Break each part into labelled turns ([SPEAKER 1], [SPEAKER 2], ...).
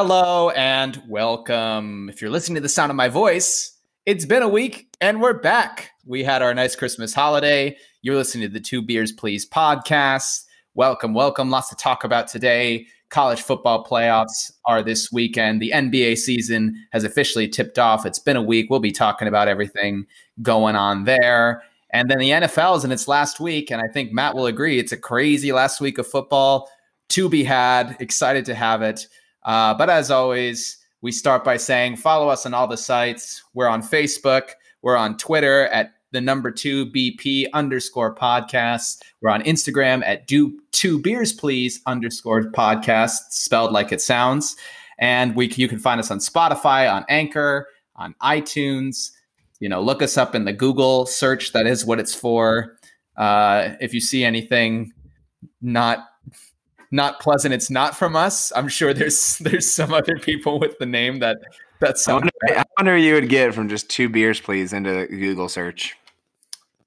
[SPEAKER 1] Hello and welcome. If you're listening to the sound of my voice, it's been a week and we're back. We had our nice Christmas holiday. You're listening to the Two Beers Please podcast. Welcome, welcome. Lots to talk about today. College football playoffs are this weekend. The NBA season has officially tipped off. It's been a week. We'll be talking about everything going on there. And then the NFL is in its last week. And I think Matt will agree it's a crazy last week of football to be had. Excited to have it. Uh, but as always, we start by saying follow us on all the sites. We're on Facebook, we're on Twitter at the number two BP underscore podcast. We're on Instagram at do two beers please underscore podcast, spelled like it sounds. And we you can find us on Spotify, on Anchor, on iTunes. You know, look us up in the Google search. That is what it's for. Uh, if you see anything not not pleasant. It's not from us. I'm sure there's there's some other people with the name that that
[SPEAKER 2] I wonder, I wonder you would get from just two beers, please, into Google search.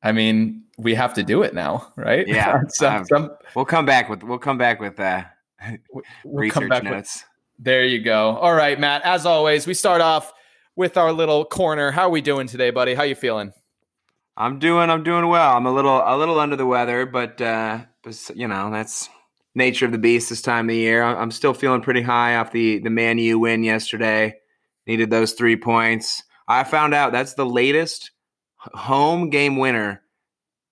[SPEAKER 1] I mean, we have to do it now, right?
[SPEAKER 2] Yeah. some, um, some, we'll come back with we'll come back with uh, we'll research notes. With,
[SPEAKER 1] there you go. All right, Matt. As always, we start off with our little corner. How are we doing today, buddy? How you feeling?
[SPEAKER 2] I'm doing. I'm doing well. I'm a little a little under the weather, but uh, you know that's nature of the beast this time of the year. I'm still feeling pretty high off the the Man U win yesterday. Needed those three points. I found out that's the latest home game winner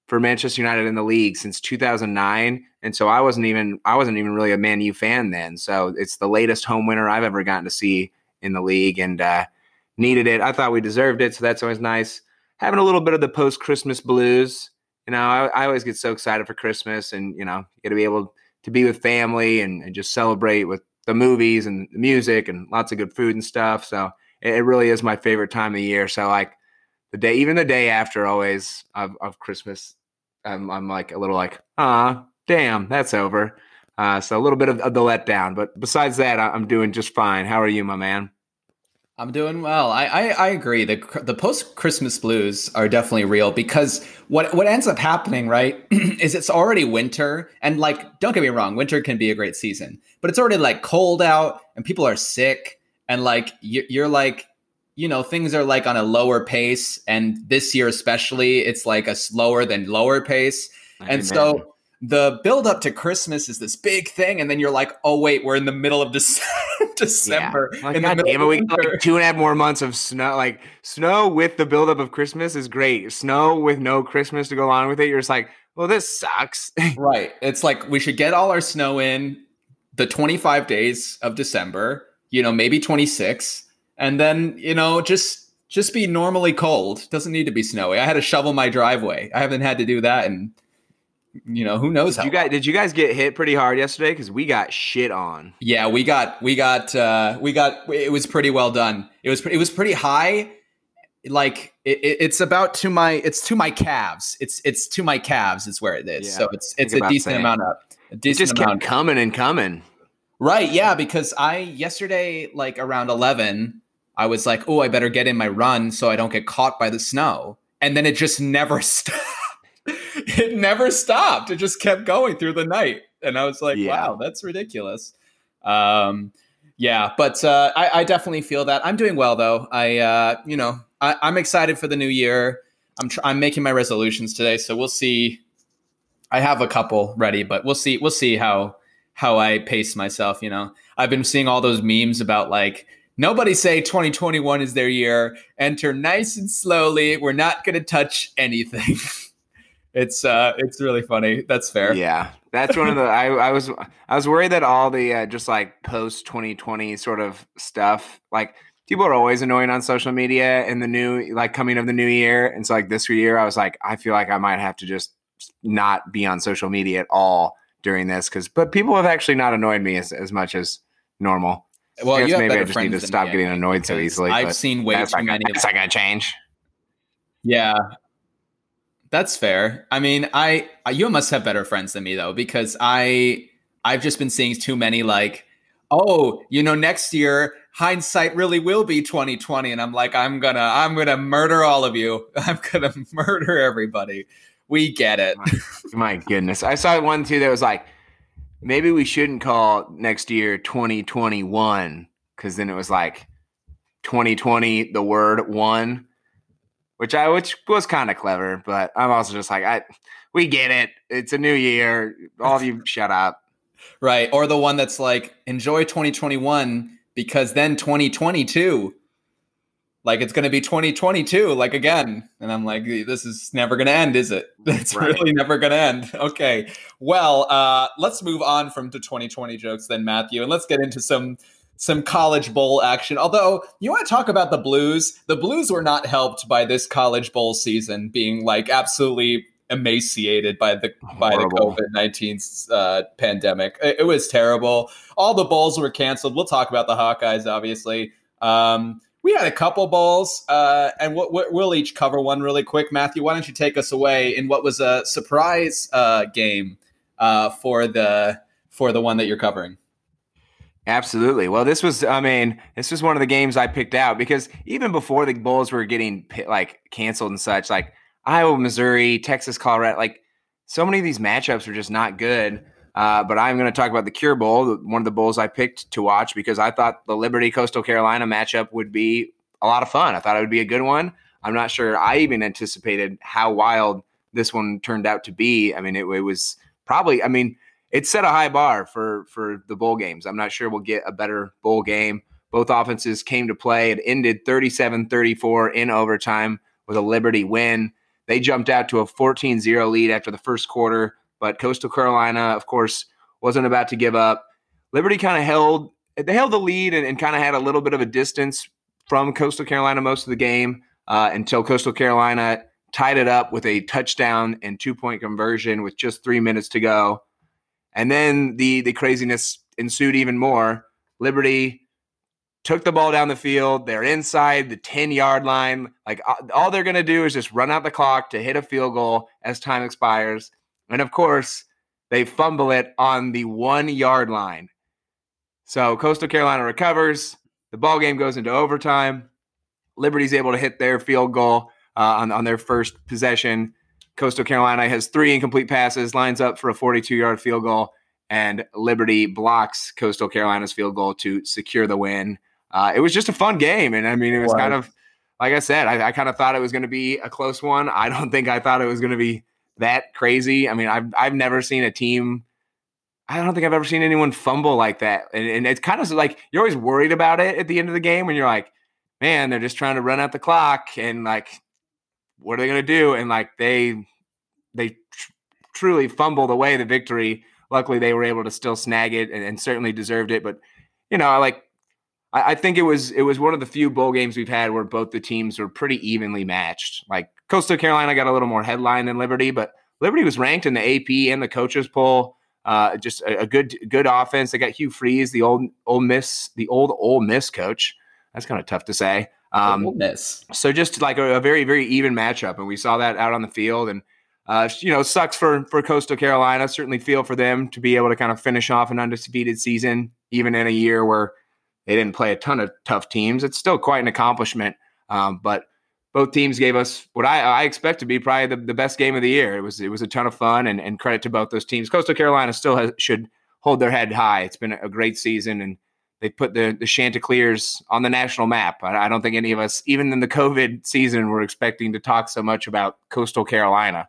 [SPEAKER 2] for Manchester United in the league since 2009, and so I wasn't even I wasn't even really a Man U fan then. So it's the latest home winner I've ever gotten to see in the league, and uh, needed it. I thought we deserved it, so that's always nice. Having a little bit of the post Christmas blues. You know, I, I always get so excited for Christmas, and you know, get to be able to be with family and, and just celebrate with the movies and the music and lots of good food and stuff. So it, it really is my favorite time of the year. So like the day, even the day after, always of, of Christmas, I'm, I'm like a little like, ah, damn, that's over. Uh, so a little bit of, of, the letdown, but besides that, I'm doing just fine. How are you, my man?
[SPEAKER 1] I'm doing well. I I, I agree. The the post Christmas blues are definitely real because what what ends up happening, right, is it's already winter. And like don't get me wrong, winter can be a great season, but it's already like cold out and people are sick. And like you, you're like you know things are like on a lower pace. And this year especially it's like a slower than lower pace. And so the build up to Christmas is this big thing, and then you're like, oh wait, we're in the middle of December.
[SPEAKER 2] Yeah. Like, in God damn it, we like two and a half more months of snow. Like snow with the build up of Christmas is great. Snow with no Christmas to go along with it, you're just like, well, this sucks.
[SPEAKER 1] right. It's like we should get all our snow in the 25 days of December. You know, maybe 26, and then you know just just be normally cold. Doesn't need to be snowy. I had to shovel my driveway. I haven't had to do that in you know who knows
[SPEAKER 2] did you guys did you guys get hit pretty hard yesterday? Because we got shit on.
[SPEAKER 1] Yeah we got we got uh we got it was pretty well done. It was it was pretty high. Like it, it's about to my it's to my calves. It's it's to my calves is where it is. Yeah, so it's it's a decent saying. amount decent
[SPEAKER 2] it just amount kept coming and coming.
[SPEAKER 1] Right yeah because i yesterday like around 11 i was like oh i better get in my run so i don't get caught by the snow. And then it just never stopped it never stopped. It just kept going through the night. And I was like, yeah. wow, that's ridiculous. Um, yeah, but uh, I, I, definitely feel that. I'm doing well though. I, uh, you know, I, am excited for the new year. I'm tr- I'm making my resolutions today, so we'll see. I have a couple ready, but we'll see. We'll see how how I pace myself. You know, I've been seeing all those memes about like nobody say 2021 is their year. Enter nice and slowly. We're not going to touch anything. it's uh it's really funny. That's fair.
[SPEAKER 2] Yeah. That's one of the i, I was i was worried that all the uh, just like post 2020 sort of stuff like people are always annoying on social media in the new like coming of the new year. And so like this year i was like i feel like i might have to just not be on social media at all during this because but people have actually not annoyed me as, as much as normal.
[SPEAKER 1] Well I
[SPEAKER 2] maybe i just need to stop getting annoyed so easily
[SPEAKER 1] i've seen way too many
[SPEAKER 2] that's not gonna change.
[SPEAKER 1] Yeah that's fair. I mean, I you must have better friends than me though, because I I've just been seeing too many like, oh, you know, next year hindsight really will be 2020, and I'm like, I'm gonna I'm gonna murder all of you. I'm gonna murder everybody. We get it.
[SPEAKER 2] My, my goodness, I saw one too that was like, maybe we shouldn't call next year 2021 because then it was like 2020, the word one, which I which was kind of clever, but I'm also just like I we get it. It's a new year. All of you shut up.
[SPEAKER 1] Right. Or the one that's like enjoy 2021 because then 2022 like it's going to be 2022 like again and i'm like this is never going to end is it it's right. really never going to end okay well uh let's move on from the 2020 jokes then matthew and let's get into some some college bowl action although you want to talk about the blues the blues were not helped by this college bowl season being like absolutely emaciated by the Horrible. by the COVID nineteen uh, pandemic. It, it, was terrible. All the bowls were canceled. We'll talk about the Hawkeyes, obviously. Um, we had a couple bowls, uh, and we'll, we'll, each cover one really quick. Matthew, why don't you take us away in what was a surprise uh, game uh, for the for the one that you're covering?
[SPEAKER 2] Absolutely. Well, this was, I mean, this was one of the games I picked out because even before the bowls were getting like canceled and such, like Iowa, Missouri, Texas, Colorado, like so many of these matchups are just not good. Uh, but I'm going to talk about the Cure Bowl, one of the bowls I picked to watch because I thought the Liberty Coastal Carolina matchup would be a lot of fun. I thought it would be a good one. I'm not sure I even anticipated how wild this one turned out to be. I mean, it, it was probably, I mean, it set a high bar for for the bowl games. I'm not sure we'll get a better bowl game. Both offenses came to play. It ended 37-34 in overtime with a Liberty win. They jumped out to a 14 0 lead after the first quarter, but Coastal Carolina, of course, wasn't about to give up. Liberty kind of held they held the lead and, and kind of had a little bit of a distance from Coastal Carolina most of the game uh, until Coastal Carolina tied it up with a touchdown and two point conversion with just three minutes to go. And then the the craziness ensued even more. Liberty took the ball down the field. They're inside the 10 yard line. Like all they're going to do is just run out the clock to hit a field goal as time expires. And of course, they fumble it on the one yard line. So Coastal Carolina recovers. The ball game goes into overtime. Liberty's able to hit their field goal uh, on, on their first possession. Coastal Carolina has three incomplete passes, lines up for a 42 yard field goal, and Liberty blocks Coastal Carolina's field goal to secure the win uh, it was just a fun game. And I mean, it was kind of, like I said, I, I kind of thought it was going to be a close one. I don't think I thought it was going to be that crazy. I mean, I've, I've never seen a team, I don't think I've ever seen anyone fumble like that. And, and it's kind of like you're always worried about it at the end of the game when you're like, man, they're just trying to run out the clock and like, what are they going to do? And like they, they tr- truly fumbled away the victory. Luckily, they were able to still snag it and, and certainly deserved it. But, you know, I like I, I think it was it was one of the few bowl games we've had where both the teams were pretty evenly matched. Like Coastal Carolina got a little more headline than Liberty, but Liberty was ranked in the AP and the coaches poll. Uh, just a, a, good good offense. They got Hugh Freeze, the old Ole Miss, the old Ole Miss coach. That's kind of tough to say.
[SPEAKER 1] Um,
[SPEAKER 2] So just like a, a, very very even matchup, and we saw that out on the field. And uh, you know, sucks for for Coastal Carolina. Certainly feel for them to be able to kind of finish off an undefeated season, even in a year where they didn't play a ton of tough teams. It's still quite an accomplishment. Um, but both teams gave us what I, I expect to be probably the, the, best game of the year. It was it was a ton of fun and, and credit to both those teams. Coastal Carolina still has, should hold their head high. It's been a great season and they put the, the Chanticleers on the national map. I, I don't think any of us, even in the COVID season, were expecting to talk so much about Coastal Carolina.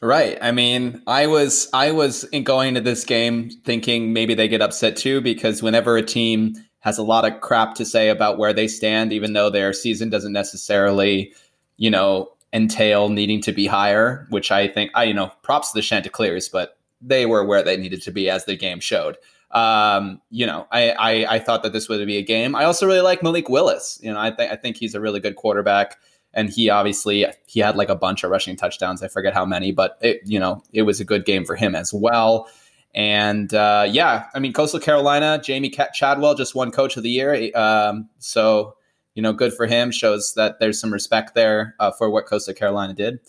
[SPEAKER 1] Right. I mean, I was I was going to this game thinking maybe they get upset too because whenever a team has a lot of crap to say about where they stand, even though their season doesn't necessarily, you know, entail needing to be higher, which I think I, you know, props to the Chanticleers, but they were where they needed to be as the game showed. Um, you know, I, I, I thought that this would be a game. I also really like Malik Willis. You know, I think I think he's a really good quarterback, and he obviously he had like a bunch of rushing touchdowns. I forget how many, but it, you know, it was a good game for him as well. And uh, yeah, I mean, Coastal Carolina, Jamey Chadwell just won Coach of the Year. Um, so, you know, good for him. Shows that there's some respect there uh, for what Coastal Carolina did.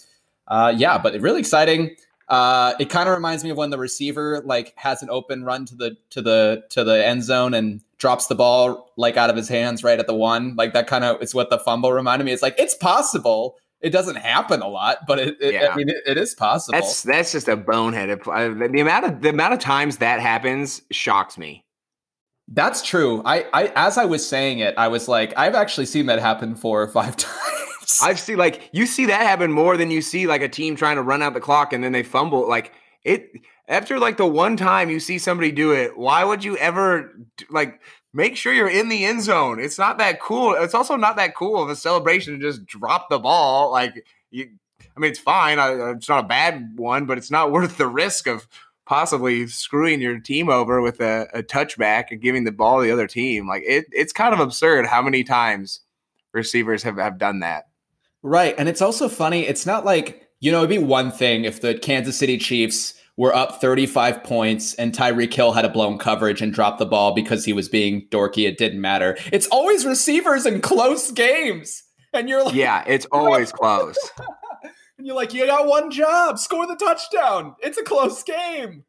[SPEAKER 1] Uh, yeah, but really exciting. Uh, it kind of reminds me of when the receiver like has an open run to the to the to the end zone and drops the ball like out of his hands right at the one. Like that kind of is what the fumble reminded me. It's like it's possible it doesn't happen a lot, but it, it yeah. I mean, it, it is possible.
[SPEAKER 2] That's that's just a bonehead. Uh, the amount of the amount of times that happens shocks me.
[SPEAKER 1] That's true. I, I as I was saying it, I was like, I've actually seen that happen four or five times.
[SPEAKER 2] I've seen like you see that happen more than you see like a team trying to run out the clock and then they fumble. Like it after like the one time you see somebody do it, why would you ever like make sure you're in the end zone? It's not that cool. It's also not that cool of a celebration to just drop the ball. Like you, I mean, it's fine. Uh, it's not a bad one, but it's not worth the risk of possibly screwing your team over with a, a touchback and giving the ball to the other team. Like it, it's kind of absurd how many times receivers have, have done that.
[SPEAKER 1] Right. And it's also funny. It's not like, you know, it'd be one thing if the Kansas City Chiefs were up 35 points and Tyreek Hill had a blown coverage and dropped the ball because he was being dorky. It didn't matter. It's always receivers in close games. And you're like,
[SPEAKER 2] yeah, it's always close.
[SPEAKER 1] and you're like, you got one job, score the touchdown. It's a close game.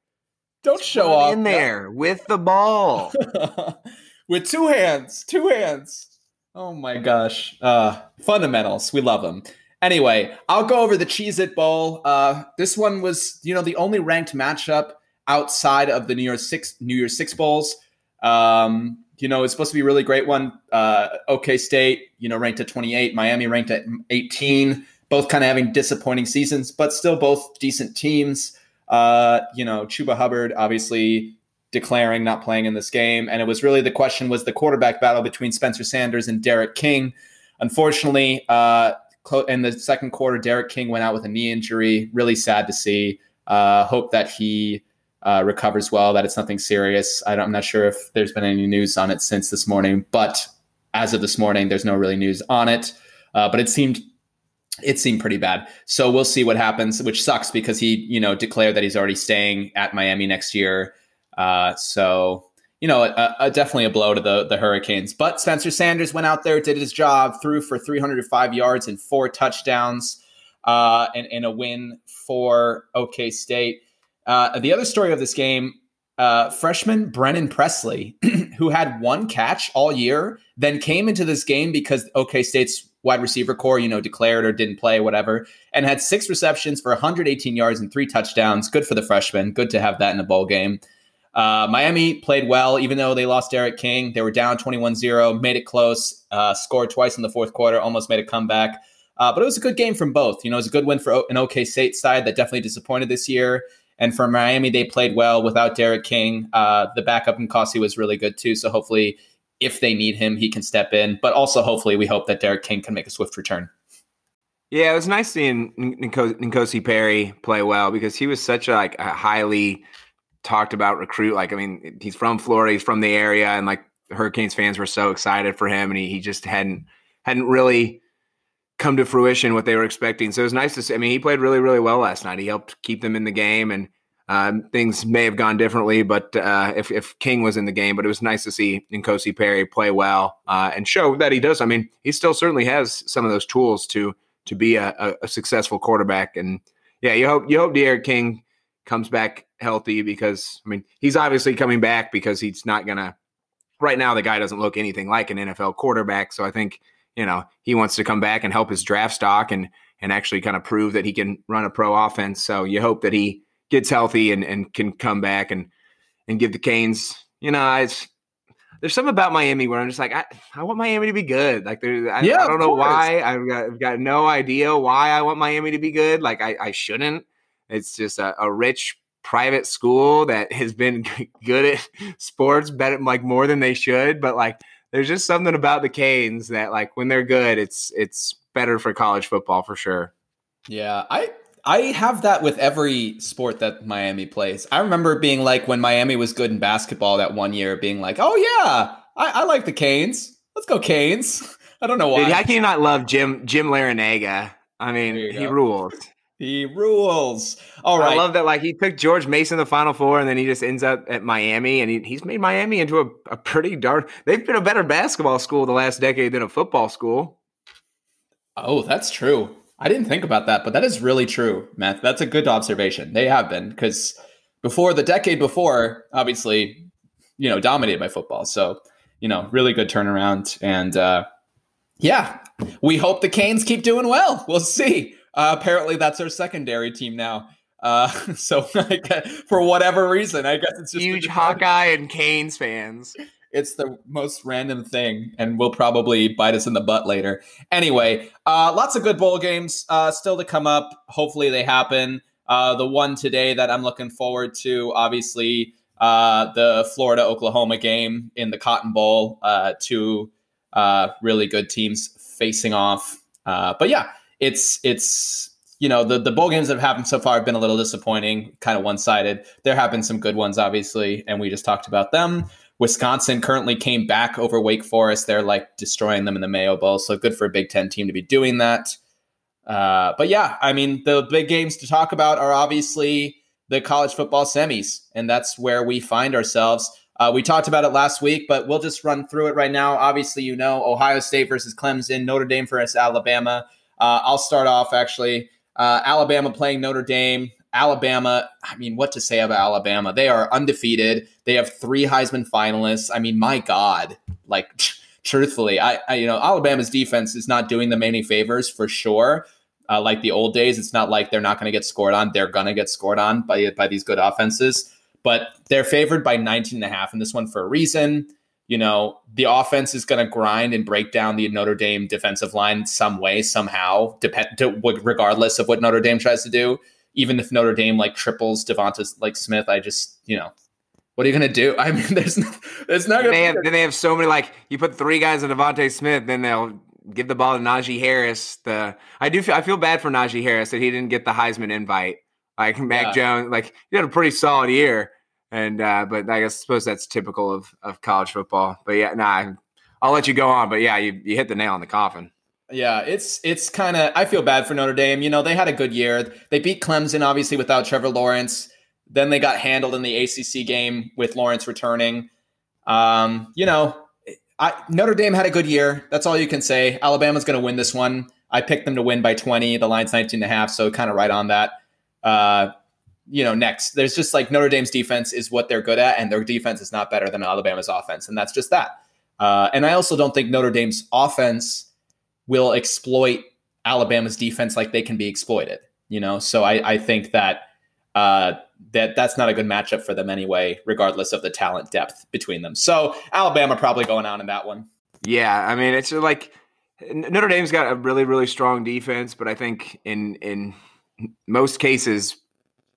[SPEAKER 1] Don't show off
[SPEAKER 2] in there with the ball
[SPEAKER 1] with two hands, two hands. Oh my gosh. Uh, fundamentals. We love them. Anyway, I'll go over the Cheez It Bowl. Uh, this one was, you know, the only ranked matchup outside of the New Year's Six New Year's Six Bowls. Um, you know, it's supposed to be a really great one. Uh, OK State, you know, ranked at 28, Miami ranked at 18, both kind of having disappointing seasons, but still both decent teams. Uh, you know, Chuba Hubbard obviously declaring not playing in this game. And it was really the question was the quarterback battle between Spencer Sanders and D'Eriq King. Unfortunately, uh, in the second quarter, D'Eriq King went out with a knee injury. Really sad to see. Uh, hope that he uh, recovers well, that it's nothing serious. I am not sure if there's been any news on it since this morning, but as of this morning, there's no really news on it. Uh, but it seemed it seemed pretty bad. So we'll see what happens, which sucks because he, you know, declared that he's already staying at Miami next year. Uh, so you know, a, a, definitely a blow to the the Hurricanes. But Spencer Sanders went out there, did his job, threw for 305 yards and four touchdowns, uh, and, and a win for OK State. Uh, the other story of this game, uh, freshman Brennan Presley, who had one catch all year, then came into this game because OK State's wide receiver corps, you know, declared or didn't play, whatever, and had six receptions for 118 yards and three touchdowns. Good for the freshman. Good to have that in a bowl game. Uh, Miami played well, even though they lost D'Eriq King. They were down 21 0, made it close, uh, scored twice in the fourth quarter, almost made a comeback. Uh, but it was a good game from both. You know, it was a good win for an OK State side that definitely disappointed this year. And for Miami, they played well without D'Eriq King. Uh, the backup N'Kosi was really good too. So hopefully, if they need him, he can step in. But also, hopefully, we hope that D'Eriq King can make a swift return.
[SPEAKER 2] Yeah, it was nice seeing N'Kosi Perry play well because he was such a, like a highly talked about recruit. Like, I mean, he's from Florida, he's from the area, and like Hurricanes fans were so excited for him, and he, he just hadn't hadn't really come to fruition what they were expecting. So it was nice to see. I mean, he played really, really well last night. He helped keep them in the game, and um, things may have gone differently, but uh, if, if King was in the game, but it was nice to see N'Kosi Perry play well uh, and show that he does. I mean, he still certainly has some of those tools to to be a, a, a successful quarterback. And yeah, you hope you hope D'Eriq King comes back healthy because I mean he's obviously coming back because he's not gonna. Right now, the guy doesn't look anything like an NFL quarterback, so I think you know he wants to come back and help his draft stock and and actually kind of prove that he can run a pro offense. So you hope that he gets healthy and and can come back and and give the Canes. You know, it's there's something about Miami where I'm just like, I, I want Miami to be good. Like, there, I, yeah, I don't know why. I've got, I've got no idea why I want Miami to be good. Like, I, I shouldn't. It's just a, a rich private school that has been good at sports better like more than they should but like there's just something about the canes that like when they're good it's it's better for college football for sure.
[SPEAKER 1] Yeah i i have that with every sport that miami plays. I remember being like when miami was good in basketball that one year being like oh yeah i, I like the canes. Let's go canes. I don't know why.
[SPEAKER 2] Dude, how can you not love jim jim larrañaga i mean he go. rules
[SPEAKER 1] he rules. All right. I
[SPEAKER 2] love that. Like he took George Mason the Final Four, and then he just ends up at Miami, and he, he's made Miami into a, a pretty dark. They've been a better basketball school the last decade than a football school.
[SPEAKER 1] Oh, that's true. I didn't think about that, but that is really true, Matt. That's a good observation. They have been because before the decade before, obviously, you know, dominated by football. So, you know, really good turnaround. And uh, yeah, we hope the Canes keep doing well. We'll see. Uh, apparently, that's our secondary team now. Uh, so for whatever reason, I guess it's just
[SPEAKER 2] huge Hawkeye and Canes fans.
[SPEAKER 1] It's the most random thing, and will probably bite us in the butt later. Anyway, uh, lots of good bowl games uh, still to come up. Hopefully, they happen. Uh, the one today that I'm looking forward to, obviously, uh, the Florida Oklahoma game in the Cotton Bowl. Uh, two uh, really good teams facing off. but yeah, it's it's you know the the bowl games that have happened so far have been a little disappointing, kind of one sided. There have been some good ones, obviously, and we just talked about them. Wisconsin currently came back over Wake Forest. They're like destroying them in the Mayo Bowl, so good for a Big Ten team to be doing that. Uh, but yeah, I mean, the big games to talk about are obviously the college football semis, and that's where we find ourselves. Uh, we talked about it last week, but we'll just run through it right now. Obviously, you know, Ohio State versus Clemson, Notre Dame versus Alabama. Uh, I'll start off actually. Uh, Alabama playing Notre Dame. Alabama, I mean, what to say about Alabama? They are undefeated. They have three Heisman finalists. I mean, my God, like truthfully, I, I you know, Alabama's defense is not doing them any favors for sure. Uh, like the old days, it's not like they're not going to get scored on. They're going to get scored on by by these good offenses, but they're favored by 19 and a half in this one for a reason you know, the offense is going to grind and break down the Notre Dame defensive line some way, somehow, depend, regardless of what Notre Dame tries to do. Even if Notre Dame like triples Devonta like Smith, I just, you know, what are you going to do? I mean, there's, no, there's not going
[SPEAKER 2] to. Then they have so many like you put three guys on Devonta Smith, then they'll give the ball to Najee Harris. The I do feel, I feel bad for Najee Harris that he didn't get the Heisman invite. Like Mac yeah. Jones, like he had a pretty solid year and uh, but I guess suppose that's typical of of college football. But yeah, nah, I'll let you go on. But yeah, you you hit the nail on the coffin.
[SPEAKER 1] Yeah, it's it's kind of I feel bad for Notre Dame. You know, they had a good year. They beat Clemson obviously without Trevor Lawrence. Then they got handled in the ACC game with Lawrence returning. Um, you know, I, Notre Dame had a good year. That's all you can say. Alabama's going to win this one. I picked them to win by 20. The line's 19 and a half, so kind of right on that. Uh, you know, next. There's just like Notre Dame's defense is what they're good at, and their defense is not better than Alabama's offense, and that's just that. Uh, and I also don't think Notre Dame's offense will exploit Alabama's defense like they can be exploited. You know, so I, I think that uh, that that's not a good matchup for them anyway, regardless of the talent depth between them. So Alabama probably going on in that one.
[SPEAKER 2] Yeah, I mean it's like Notre Dame's got a really really strong defense, but I think in in most cases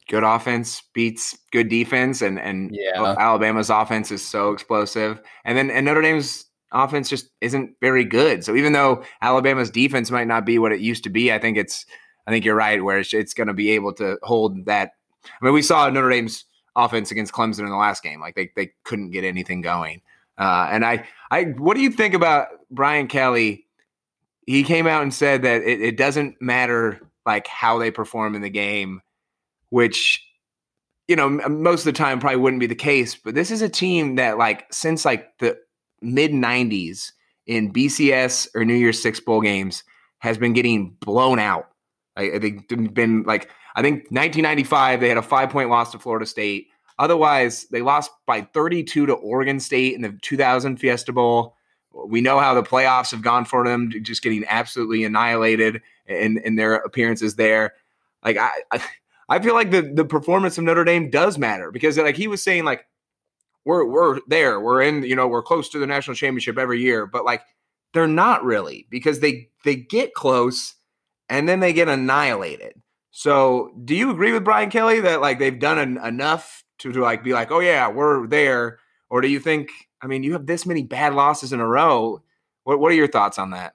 [SPEAKER 2] good offense beats good defense, and and yeah. Alabama's offense is so explosive, and then and Notre Dame's offense just isn't very good. So even though Alabama's defense might not be what it used to be, I think it's I think you're right where it's, it's going to be able to hold that. I mean, we saw Notre Dame's offense against Clemson in the last game; like they they couldn't get anything going. Uh, and I I what do you think about Brian Kelly? He came out and said that it, it doesn't matter like how they perform in the game which you know most of the time probably wouldn't be the case but this is a team that like since like the mid 90s in bcs or new year's six bowl games has been getting blown out. I, they've been like i think 1995 they had a five point loss to florida state. Otherwise they lost by 32 to oregon state in the 2000 fiesta bowl. We know how the playoffs have gone for them just getting absolutely annihilated in, in their appearances there. Like I, I I feel like the the performance of Notre Dame does matter because like he was saying like we're we're there, we're in, you know, we're close to the national championship every year, but like they're not really because they they get close and then they get annihilated. So, do you agree with Brian Kelly that like they've done enough to, to like be like, "Oh yeah, we're there," or do you think I mean, you have this many bad losses in a row. What what are your thoughts on that?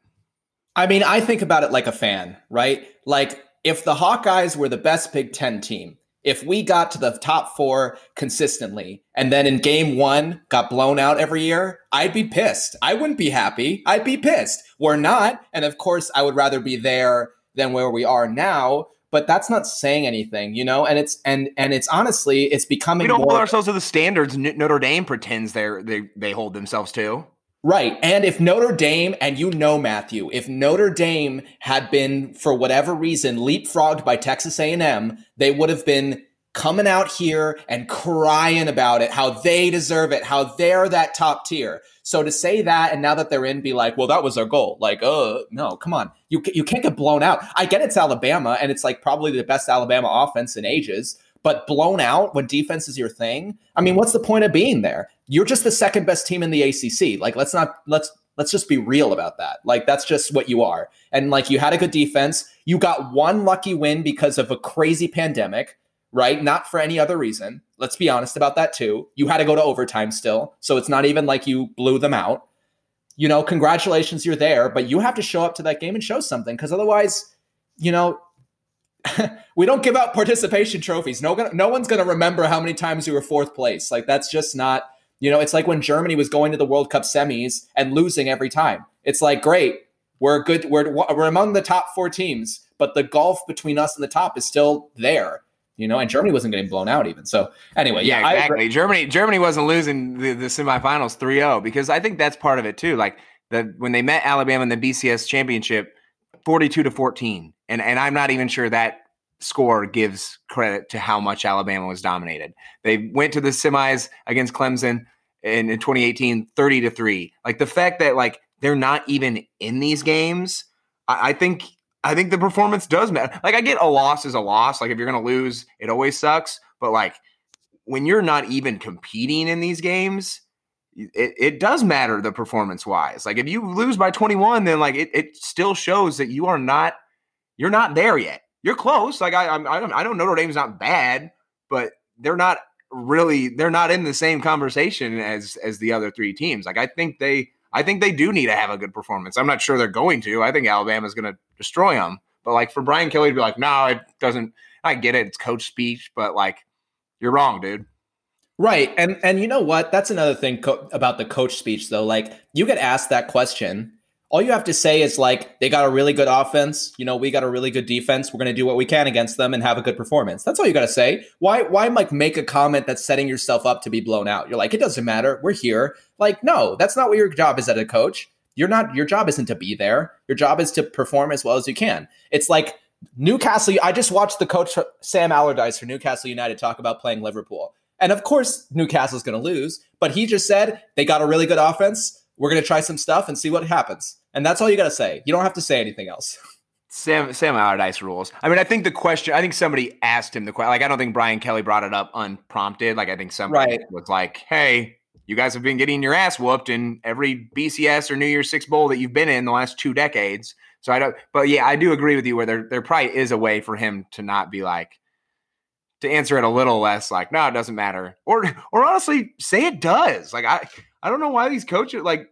[SPEAKER 1] I mean, I think about it like a fan, right? Like if the Hawkeyes were the best Big Ten team, if we got to the top four consistently and then in game one got blown out every year, I'd be pissed. I wouldn't be happy. I'd be pissed. We're not. And of course, I would rather be there than where we are now. But that's not saying anything, you know. And it's and and it's honestly, it's becoming.
[SPEAKER 2] We don't more, hold ourselves to the standards Notre Dame pretends they're they they hold themselves to.
[SPEAKER 1] Right. And if Notre Dame, and you know, Matthew, if Notre Dame had been, for whatever reason, leapfrogged by Texas A&M, they would have been coming out here and crying about it, how they deserve it, how they're that top tier. So to say that, and now that they're in, be like, well, that was our goal. Like, uh, no, come on. You, you can't get blown out. I get it's Alabama, and it's like probably the best Alabama offense in ages. but blown out when defense is your thing. I mean, what's the point of being there? You're just the second best team in the ACC. Like, let's not let's let's just be real about that. Like, that's just what you are. And like, you had a good defense. You got one lucky win because of a crazy pandemic, right? Not for any other reason. Let's be honest about that too. You had to go to overtime still, so it's not even like you blew them out. You know, congratulations, you're there, but you have to show up to that game and show something because otherwise, you know, we don't give out participation trophies. No, no one's going to remember how many times you were fourth place. Like that's just not. You know, it's like when Germany was going to the World Cup semis and losing every time. It's like great, we're good. We're we're among the top four teams, but the gulf between us and the top is still there. You know, and Germany wasn't getting blown out even. So anyway,
[SPEAKER 2] yeah, yeah exactly. Germany Germany wasn't losing the, the semifinals 3-0 because I think that's part of it too. Like the when they met Alabama in the BCS championship, 42 to 14 and and I'm not even sure that score gives credit to how much Alabama was dominated. They went to the semis against Clemson in, in 2018, 30 to 3. Like the fact that like they're not even in these games, I, I think I think the performance does matter. Like I get a loss is a loss. Like if you're gonna lose, it always sucks. But like when you're not even competing in these games, it, it does matter the performance wise. Like if you lose by 21, then like it, it still shows that you are not you're not there yet. You're close. Like I, I, I don't know Notre Dame's not bad, but they're not really they're not in the same conversation as as the other three teams. Like I think they I think they do need to have a good performance. I'm not sure they're going to. I think Alabama's going to destroy them. But like for Brian Kelly to be like, no, it doesn't. I get it. It's coach speech, but like you're wrong, dude.
[SPEAKER 1] Right. And and you know what? That's another thing co- about the coach speech though. Like you get asked that question all you have to say is like they got a really good offense. You know we got a really good defense. We're going to do what we can against them and have a good performance. That's all you got to say. Why why like make a comment that's setting yourself up to be blown out? You're like it doesn't matter. We're here. Like no that's not what your job is as a coach. You're not your job isn't to be there. Your job is to perform as well as you can. It's like newcastle i just watched the coach sam allardyce for newcastle united talk about playing liverpool. And of course newcastle's going to lose but he just said they got a really good offense. We're going to try some stuff and see what happens and that's all you got to say. You don't have to say anything else.
[SPEAKER 2] Sam Sam Allardyce rules. I mean, I think the question. I think somebody asked him the question. Like, I don't think Brian Kelly brought it up unprompted. Like, I think somebody right. was like, "Hey, you guys have been getting your ass whooped in every BCS or New Year's Six bowl that you've been in the last two decades." So I don't. But yeah, I do agree with you. Where there there probably is a way for him to not be like to answer it a little less like, "No, it doesn't matter," or or honestly say it does. Like I I don't know why these coaches like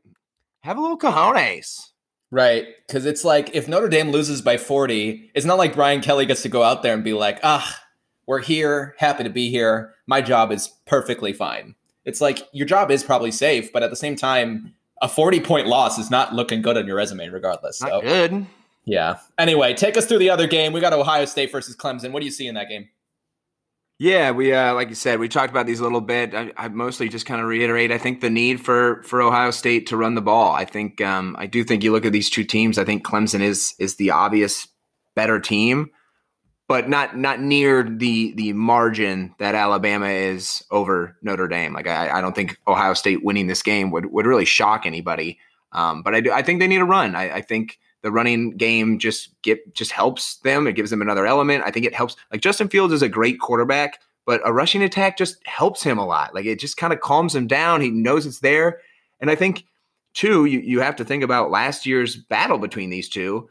[SPEAKER 2] have a little cojones.
[SPEAKER 1] Right. Because it's like if Notre Dame loses by 40, it's not like Brian Kelly gets to go out there and be like, ah, we're here, happy to be here. My job is perfectly fine. It's like your job is probably safe, but at the same time, a 40 point loss is not looking good on your resume, regardless.
[SPEAKER 2] Not so, good.
[SPEAKER 1] Yeah. Anyway, take us through the other game. We got Ohio State versus Clemson. What do you see in that game?
[SPEAKER 2] Yeah, we uh, like you said, we talked about these a little bit. I, I mostly just kind of reiterate. I think the need for for Ohio State to run the ball. I think um, I do think you look at these two teams. I think Clemson is is the obvious better team, but not not near the the margin that Alabama is over Notre Dame. Like I, I don't think Ohio State winning this game would would really shock anybody. Um, but I do I think they need a run. I, I think the running game just get just helps them. It gives them another element. I think it helps. Like Justin Fields is a great quarterback, but a rushing attack just helps him a lot. Like it just kind of calms him down. He knows it's there. And I think too, you, you have to think about last year's battle between these two.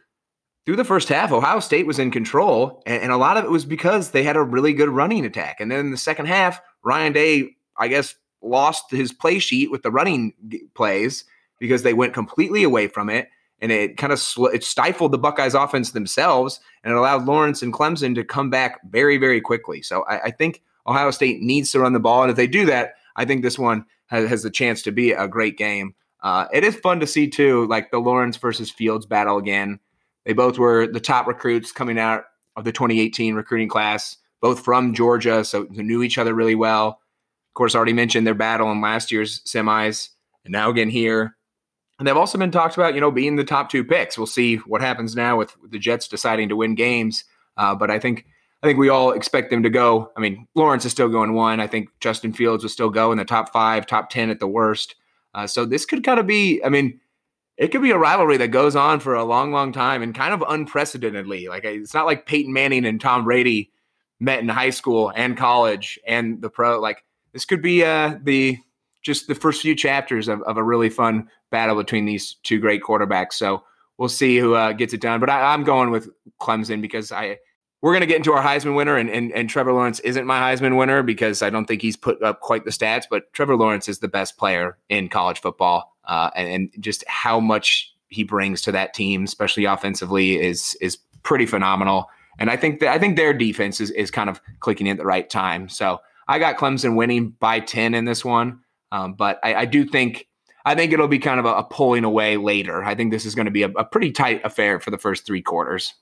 [SPEAKER 2] Through the first half, Ohio State was in control, and, and a lot of it was because they had a really good running attack. And then in the second half, Ryan Day, I guess, lost his play sheet with the running plays because they went completely away from it and it kind of sl- it stifled the Buckeyes offense themselves and it allowed Lawrence and Clemson to come back very, very quickly. So I, I think Ohio State needs to run the ball. And if they do that, I think this one has, has the chance to be a great game. Uh, it is fun to see too, like the Lawrence versus Fields battle again. They both were the top recruits coming out of the 2018 recruiting class, both from Georgia, so knew each other really well. Of course, already mentioned their battle in last year's semis, and now again here. And they've also been talked about, you know, being the top two picks. We'll see what happens now with, the Jets deciding to win games. Uh, but I think I think we all expect them to go. I mean, Lawrence is still going one. I think Justin Fields will still go in the top five, top ten at the worst. Uh, so this could kind of be. I mean, it could be a rivalry that goes on for a long, long time and kind of unprecedentedly. Like it's not like Peyton Manning and Tom Brady met in high school and college and the pro. Like this could be uh, the just the first few chapters of, of a really fun battle between these two great quarterbacks. So we'll see who uh, gets it done. But I, I'm going with Clemson because I we're going to get into our Heisman winner, and, and and Trevor Lawrence isn't my Heisman winner because I don't think he's put up quite the stats. But Trevor Lawrence is the best player in college football, uh, and, and just how much he brings to that team, especially offensively, is is pretty phenomenal. And I think that I think their defense is is kind of clicking in at the right time. So I got Clemson winning by ten in this one, um, but I, I, do think I think it'll be kind of a, a pulling away later. I think this is going to be a, a pretty tight affair for the first three quarters.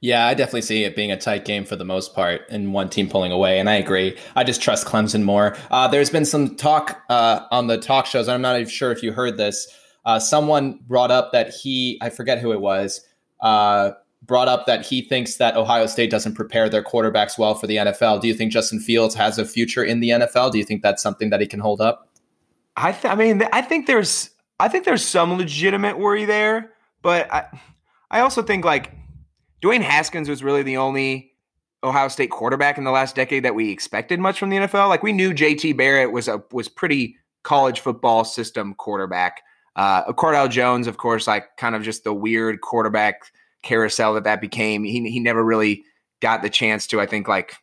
[SPEAKER 1] Yeah, I definitely see it being a tight game for the most part and one team pulling away. And I agree. I just trust Clemson more. Uh, there's been some talk uh, on the talk shows. I'm not even sure if you heard this. Uh, someone brought up that he, I forget who it was, uh, brought up that he thinks that Ohio State doesn't prepare their quarterbacks well for the NFL. Do you think Justin Fields has a future in the NFL? Do you think that's something that he can hold up?
[SPEAKER 2] I, th- I mean, I think there's, I think there's some legitimate worry there, but I, I also think like Dwayne Haskins was really the only Ohio State quarterback in the last decade that we expected much from the NFL. Like we knew JT Barrett was a was pretty college football system quarterback. Uh, Cardale Jones, of course, like kind of just the weird quarterback carousel that that became. He he never really got the chance to, I think, like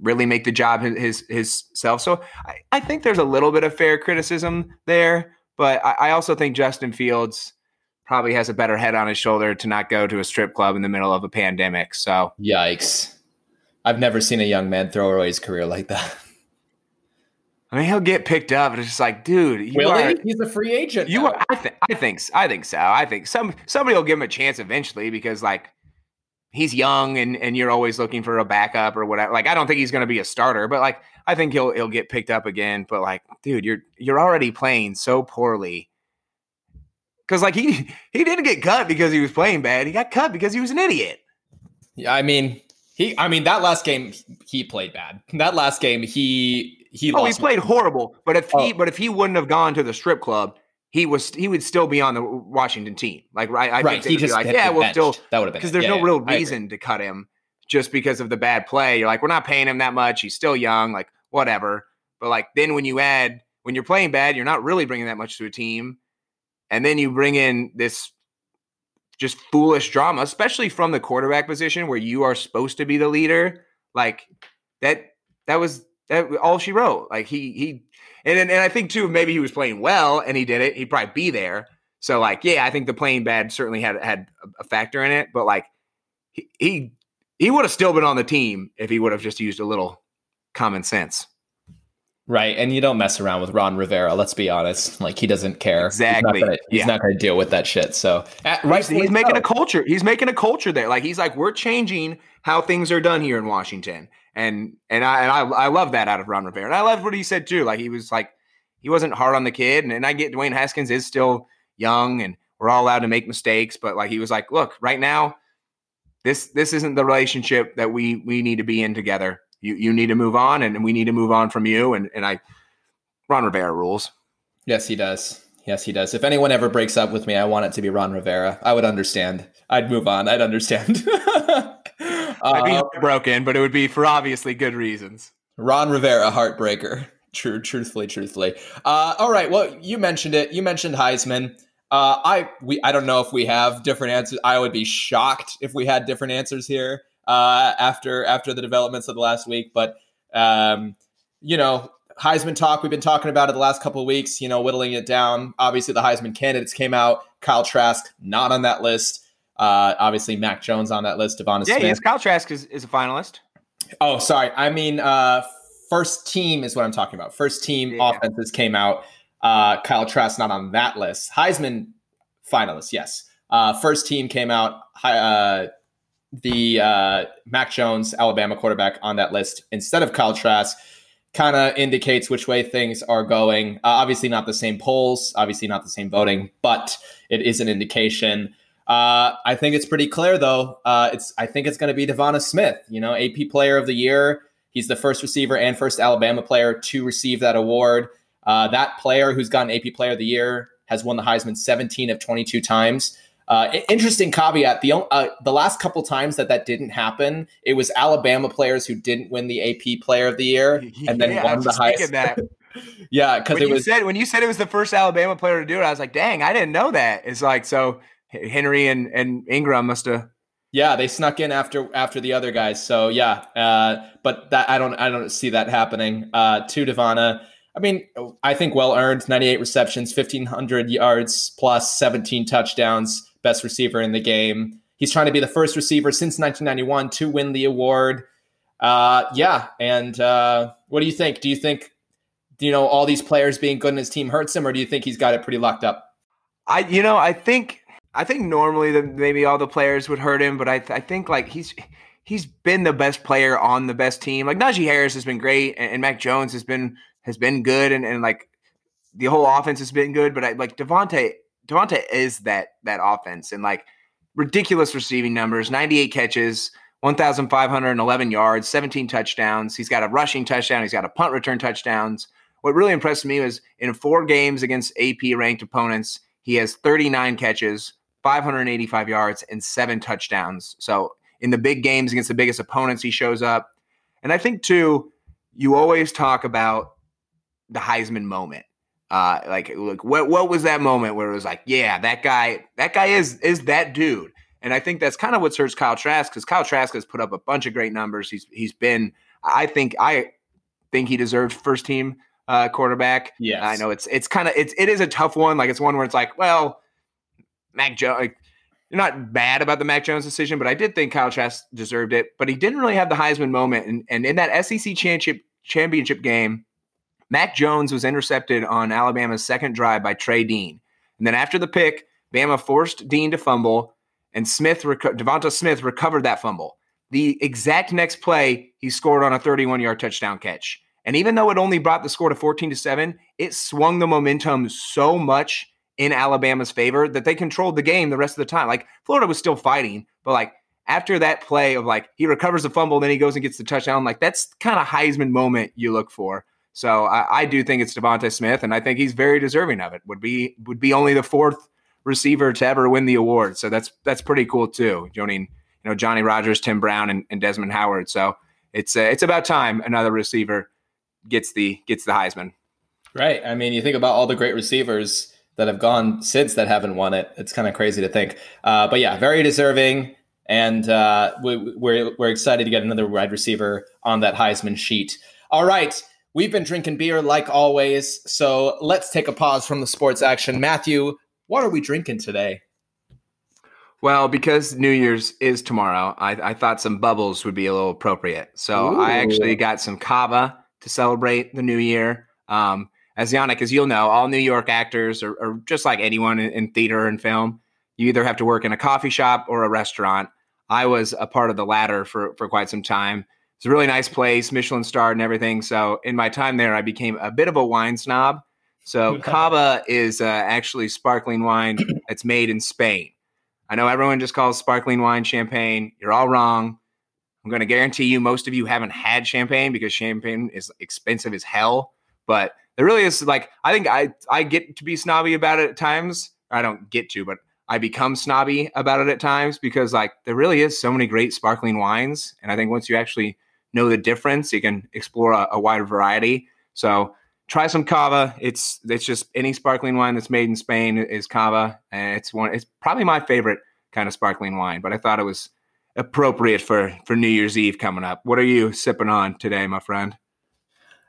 [SPEAKER 2] really make the job his his self. So I, I think there's a little bit of fair criticism there, but I, I also think Justin Fields probably has a better head on his shoulder to not go to a strip club in the middle of a pandemic. So
[SPEAKER 1] yikes. I've never seen a young man throw away his career like that.
[SPEAKER 2] I mean, he'll get picked up, and it's just like, dude,
[SPEAKER 1] you really? Are, He's a free agent.
[SPEAKER 2] You, are, I think, I think, I think so. I think some somebody will give him a chance eventually because, like, he's young, and and you're always looking for a backup or whatever. Like, I don't think he's going to be a starter, but like, I think he'll he'll get picked up again. But like, dude, you're you're already playing so poorly because like he he didn't get cut because he was playing bad. He got cut because he was an idiot.
[SPEAKER 1] Yeah, I mean he. I mean that last game he played bad. That last game he he.
[SPEAKER 2] Oh, he played horrible. But if he oh. but if he wouldn't have gone to the strip club, he was he would still be on the Washington team. Like right, I right. think he just like yeah, we'll still
[SPEAKER 1] that would have been
[SPEAKER 2] because there's
[SPEAKER 1] yeah,
[SPEAKER 2] no real reason to cut him just because of the bad play. You're like we're not paying him that much. He's still young. Like whatever. But like then when you add when you're playing bad, you're not really bringing that much to a team and then you bring in this just foolish drama, especially from the quarterback position where you are supposed to be the leader. Like that, that was that all she wrote. Like he he, and and I think too maybe he was playing well and he did it. He'd probably be there. So like yeah, I think the playing bad certainly had had a factor in it. But like he he, he would have still been on the team if he would have just used a little common sense.
[SPEAKER 1] Right. And you don't mess around with Ron Rivera. Let's be honest. Like he doesn't care.
[SPEAKER 2] Exactly.
[SPEAKER 1] He's not going to deal with that shit. So
[SPEAKER 2] at, right, he's, he's making a culture. He's making a culture there. Like he's like, we're changing how things are done here in Washington. And and I and I, I love that out of Ron Rivera. And I love what he said too. Like he was like, he wasn't hard on the kid. And, and I get Dwayne Haskins is still young and we're all allowed to make mistakes. But like he was like, look, right now, this this isn't the relationship that we we need to be in together you you need to move on, and we need to move on from you. And and I, Ron Rivera rules.
[SPEAKER 1] Yes, he does. Yes, he does. If anyone ever breaks up with me, I want it to be Ron Rivera. I would understand. I'd move on. I'd understand.
[SPEAKER 2] I'd be uh, broken, but it would be for obviously good reasons.
[SPEAKER 1] Ron Rivera, heartbreaker. True, truthfully, truthfully. Uh, all right. Well, you mentioned it. You mentioned Heisman. Uh, I we I don't know if we have different answers. I would be shocked if we had different answers here uh, after after the developments of the last week. But um, you know, Heisman talk we've been talking about it the last couple of weeks. You know, whittling it down. Obviously, the Heisman candidates came out. Kyle Trask not on that list. Uh, obviously, Mac Jones on that list. Devonta
[SPEAKER 2] yeah,
[SPEAKER 1] Smith.
[SPEAKER 2] yes, Kyle Trask is, is a finalist.
[SPEAKER 1] Oh, sorry. I mean, uh, first team is what I'm talking about. First team yeah. offenses came out. Uh, Kyle Trask not on that list. Heisman finalist, yes. Uh, first team came out. Uh, the uh, Mac Jones, Alabama quarterback, on that list instead of Kyle Trask kind of indicates which way things are going. Uh, obviously, not the same polls, obviously, not the same voting, but it is an indication. Uh, I think it's pretty clear, though. Uh, it's I think it's going to be Devonta Smith. You know, AP Player of the Year. He's the first receiver and first Alabama player to receive that award. Uh, that player who's gotten AP Player of the Year has won the Heisman 17 of 22 times. Uh, interesting caveat: the uh, the last couple times that that didn't happen, it was Alabama players who didn't win the AP Player of the Year and then
[SPEAKER 2] Yeah,
[SPEAKER 1] won the
[SPEAKER 2] just
[SPEAKER 1] highest.
[SPEAKER 2] thinking that.
[SPEAKER 1] yeah, because
[SPEAKER 2] when
[SPEAKER 1] it
[SPEAKER 2] you
[SPEAKER 1] was
[SPEAKER 2] said when you said it was the first Alabama player to do it, I was like, dang, I didn't know that. It's like so Henry and, and Ingram must have
[SPEAKER 1] Yeah, they snuck in after after the other guys. So yeah, uh, but that I don't I don't see that happening. Uh, to Devonta, I mean, I think well earned. Ninety eight receptions, fifteen hundred yards plus, seventeen touchdowns. Best receiver in the game. He's trying to be the first receiver since 1991 to win the award. Uh, yeah, and uh, what do you think? Do you think you know all these players being good in his team hurts him, or do you think he's got it pretty locked up?
[SPEAKER 2] I you know I think I think normally that maybe all the players would hurt him, but I I think like he's he's been the best player on the best team. Like Najee Harris has been great, and, and Mac Jones has been has been good, and, and like the whole offense has been good. But I like Devonta Devonta is that that offense, and like ridiculous receiving numbers, ninety eight catches. 1,511 yards, 17 touchdowns. He's got a rushing touchdown. He's got a punt return touchdowns. What really impressed me was in four games against AP ranked opponents, he has 39 catches, 585 yards, and seven touchdowns. So in the big games against the biggest opponents, he shows up. And I think too, you always talk about the Heisman moment. Uh, like, look, what what was that moment where it was like, yeah, that guy, that guy is is that dude. And I think that's kind of what hurts Kyle Trask because Kyle Trask has put up a bunch of great numbers. He's he's been, I think, I think he deserved first team uh, quarterback.
[SPEAKER 1] Yeah,
[SPEAKER 2] I know it's it's kind of it's it is a tough one. Like it's one where it's like, well, Mac Jones. Like, you're not bad about the Mac Jones decision, but I did think Kyle Trask deserved it. But he didn't really have the Heisman moment. And, and in that SEC championship championship game, Mac Jones was intercepted on Alabama's second drive by Trey Dean. And then after the pick, Bama forced Dean to fumble, and Smith reco- Devonta Smith recovered that fumble. The exact next play, he scored on a 31 yard touchdown catch. And even though it only brought the score to 14 to 7, it swung the momentum so much in Alabama's favor that they controlled the game the rest of the time. Like Florida was still fighting, but like after that play of like he recovers the fumble, then he goes and gets the touchdown, like that's kind of Heisman moment you look for. So I, I do think it's Devonta Smith, and I think he's very deserving of it. Would be would be only the fourth receiver to ever win the award. So that's that's pretty cool too. Joining you know Johnny Rodgers, Tim Brown, and, and Desmond Howard. So it's uh, it's about time another receiver gets the gets the Heisman.
[SPEAKER 1] Right. I mean, you think about all the great receivers that have gone since that haven't won it. It's kind of crazy to think. Uh, but yeah, very deserving. And uh, we, we're, we're excited to get another wide receiver on that Heisman sheet. All right. We've been drinking beer like always. So let's take a pause from the sports action. Matthew, what are we drinking today?
[SPEAKER 2] Well, because New Year's is tomorrow, I, I thought some bubbles would be a little appropriate. So I actually got some cava to celebrate the new year. Um, as Yannick, as you'll know, all New York actors are, are just like anyone in, in theater and film. You either have to work in a coffee shop or a restaurant. I was a part of the latter for, for quite some time. It's a really nice place, Michelin starred and everything. So in my time there, I became a bit of a wine snob. So cava is uh, actually sparkling wine that's made in Spain. I know everyone just calls sparkling wine champagne. You're all wrong. I'm going to guarantee you most of you haven't had champagne because champagne is expensive as hell. But there really is like I think I I get to be snobby about it at times. I don't get to, but I become snobby about it at times because like there really is so many great sparkling wines, and I think once you actually know the difference, you can explore a, a wider variety. So try some cava. It's it's just any sparkling wine that's made in Spain is cava, and it's one. It's probably my favorite kind of sparkling wine. But I thought it was appropriate for for New Year's Eve coming up. What are you sipping on today, my friend?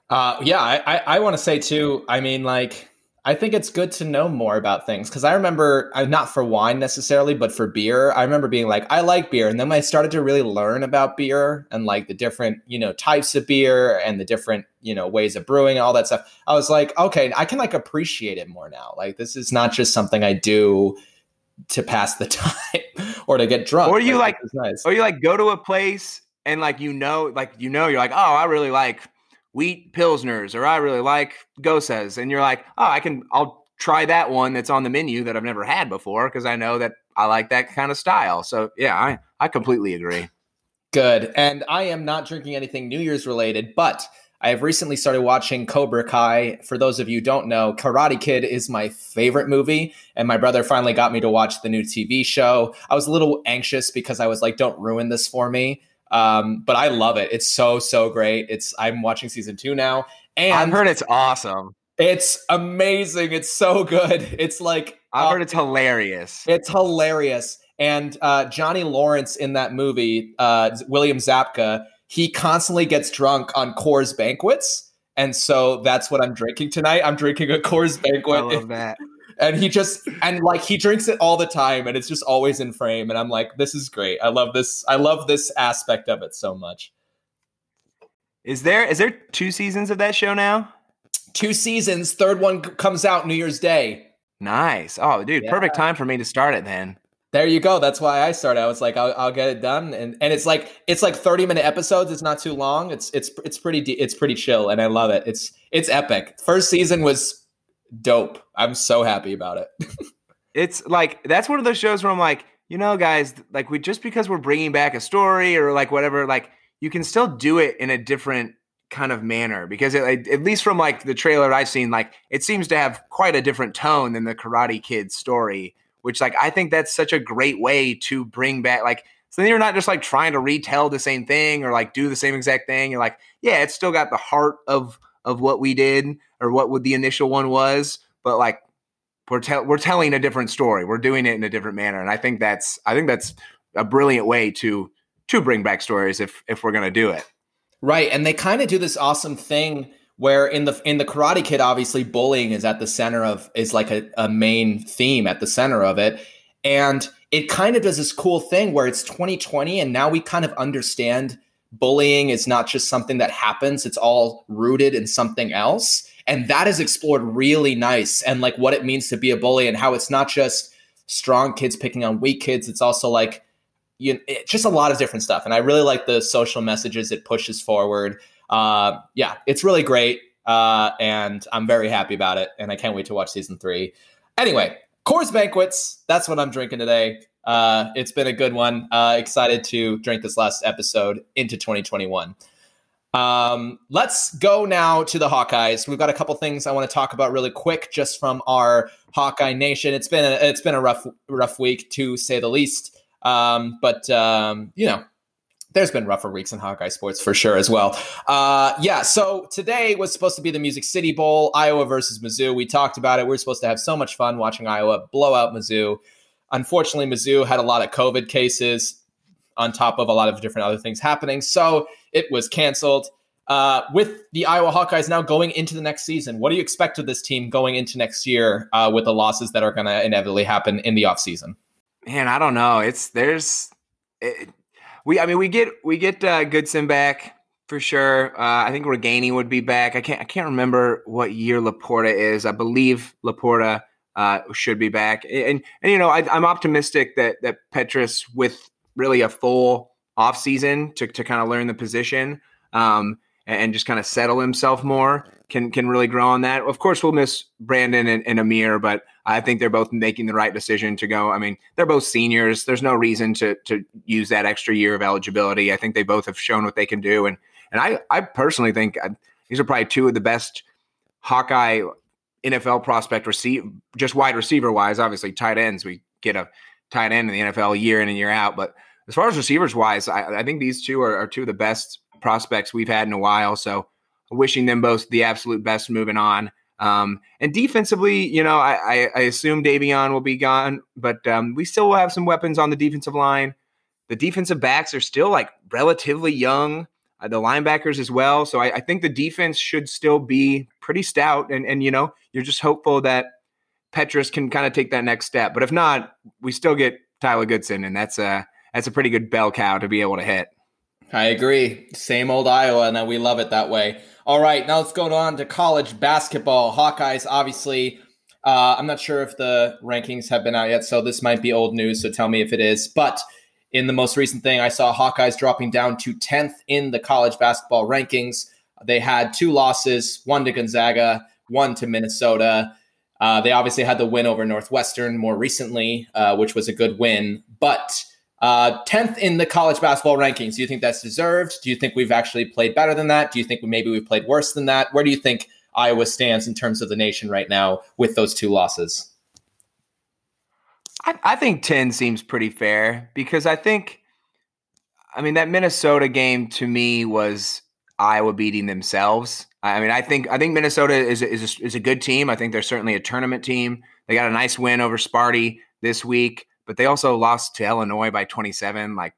[SPEAKER 1] Uh, yeah, I, I, I want to say too. I mean, like, I think it's good to know more about things because I remember, uh, not for wine necessarily, but for beer. I remember being like, I like beer, and then when I started to really learn about beer and like the different, you know, types of beer and the different, you know, ways of brewing and all that stuff, I was like, okay, I can like appreciate it more now. Like, this is not just something I do to pass the time or to get drunk.
[SPEAKER 2] Or you like-
[SPEAKER 1] is nice.
[SPEAKER 2] Or you like go to a place and like you know, like you know, you're like, oh, I really like wheat pilsners, or I really like goses, and you're like, oh, I can, I'll try that one that's on the menu that I've never had before because I know that I like that kind of style. So yeah, I I completely agree.
[SPEAKER 1] Good. And I am not drinking anything New Year's related, but I have recently started watching Cobra Kai. For those of you don't know, Karate Kid is my favorite movie, and my brother finally got me to watch the new TV show. I was a little anxious because I was like, "Don't ruin this for me." Um, but I love it. It's so so great. It's I'm watching season two now, and
[SPEAKER 2] I've heard it's awesome.
[SPEAKER 1] It's amazing. It's so good. It's like
[SPEAKER 2] I've uh, heard it's hilarious.
[SPEAKER 1] It's hilarious. And uh, Johnny Lawrence in that movie, uh, William Zabka, he constantly gets drunk on Coors banquets. And so that's what I'm drinking tonight. I'm drinking a Coors banquet.
[SPEAKER 2] I love that.
[SPEAKER 1] And he just and like he drinks it all the time and it's just always in frame. And I'm like, this is great. I love this. I love this aspect of it so much.
[SPEAKER 2] Is there is there two seasons of that show now?
[SPEAKER 1] Two seasons. Third one comes out New Year's Day.
[SPEAKER 2] Nice. Oh, dude, yeah. perfect time for me to start it then.
[SPEAKER 1] There you go. That's why I started. I was like, I'll, I'll, get it done, and and it's like it's like thirty minute episodes. It's not too long. It's it's it's pretty de- it's pretty chill, and I love it. It's it's epic. First season was dope. I'm so happy about it.
[SPEAKER 2] it's like that's one of those shows where I'm like, you know, guys, like we just because we're bringing back a story or like whatever, like you can still do it in a different kind of manner because it, at least from like the trailer I've seen, like it seems to have quite a different tone than the Karate Kid story which like I think that's such a great way to bring back like so then you're not just like trying to retell the same thing or like do the same exact thing. You're like, yeah, it's still got the heart of of what we did or what would the initial one was, but like we're te- we're telling a different story. We're doing it in a different manner, and I think that's I think that's a brilliant way to to bring back stories if if we're gonna do it.
[SPEAKER 1] Right, and they kind of do this awesome thing where in the in the karate kid obviously bullying is at the center of is like a, a main theme at the center of it and it kind of does this cool thing where it's 2020 and now we kind of understand bullying is not just something that happens it's all rooted in something else and that is explored really nice and like what it means to be a bully and how it's not just strong kids picking on weak kids it's also like you know, it, just a lot of different stuff and i really like the social messages it pushes forward uh, yeah, it's really great. Uh, and I'm very happy about it. And I can't wait to watch season three. Anyway, Coors Banquets. That's what I'm drinking today. Uh, it's been a good one. Uh, excited to drink this last episode into 2021. Um, let's go now to the Hawkeyes. We've got a couple things I want to talk about really quick, just from our Hawkeye Nation. It's been a, it's been a rough rough week to say the least. Um, but um, you know, there's been rougher weeks in Hawkeye sports for sure as well. Uh, yeah, so today was supposed to be the Music City Bowl, Iowa versus Mizzou. We talked about it. We are supposed to have so much fun watching Iowa blow out Mizzou. Unfortunately, Mizzou had a lot of COVID cases on top of a lot of different other things happening, so it was canceled. Uh, with the Iowa Hawkeyes now going into the next season, what do you expect of this team going into next year uh, with the losses that are going to inevitably happen in the offseason?
[SPEAKER 2] Man, I don't know. It's there's it, we, I mean, we get we get uh, Goodson back for sure. Uh, I think Ragaini would be back. I can't I can't remember what year Laporta is. I believe Laporta uh, should be back. And and you know, I, am optimistic that that Petras with really a full offseason to to kind of learn the position. Um, and just kind of settle himself more can can really grow on that. Of course, we'll miss Brandon and, and Ihmir, but I think they're both making the right decision to go. I mean, they're both seniors. There's no reason to to use that extra year of eligibility. I think they both have shown what they can do, and and I I personally think uh, these are probably two of the best Hawkeye NFL prospect receive just wide receiver wise. Obviously, tight ends we get a tight end in the NFL year in and year out, but as far as receivers wise, I, I think these two are, are two of the best prospects we've had in a while. So wishing them both the absolute best moving on. Um, and defensively, you know, I, I, I assume Daviyon will be gone, but um, we still will have some weapons on the defensive line. The defensive backs are still like relatively young, uh, the linebackers as well. So I, I, think the defense should still be pretty stout. And, and, you know, you're just hopeful that Petras can kind of take that next step. But if not, we still get Tyler Goodson, and that's a, that's a pretty good bell cow to be able to hit.
[SPEAKER 1] I agree. Same old Iowa, and we love it that way. All right, now let's go on to college basketball. Hawkeyes, obviously. Uh, I'm not sure if the rankings have been out yet, so this might be old news. So tell me if it is. But in the most recent thing, I saw Hawkeyes dropping down to 10th in the college basketball rankings. They had two losses, one to Gonzaga, one to Minnesota. Uh, they obviously had the win over Northwestern more recently, uh, which was a good win. But Uh, 10th in the college basketball rankings. Do you think that's deserved? Do you think we've actually played better than that? Do you think maybe we've played worse than that? Where do you think Iowa stands in terms of the nation right now with those two losses?
[SPEAKER 2] I, I think 10 seems pretty fair because I think, I mean, that Minnesota game to me was Iowa beating themselves. I mean, I think I think Minnesota is a, is a, is a good team. I think they're certainly a tournament team. They got a nice win over Sparty this week, but they also lost to Illinois by 27, like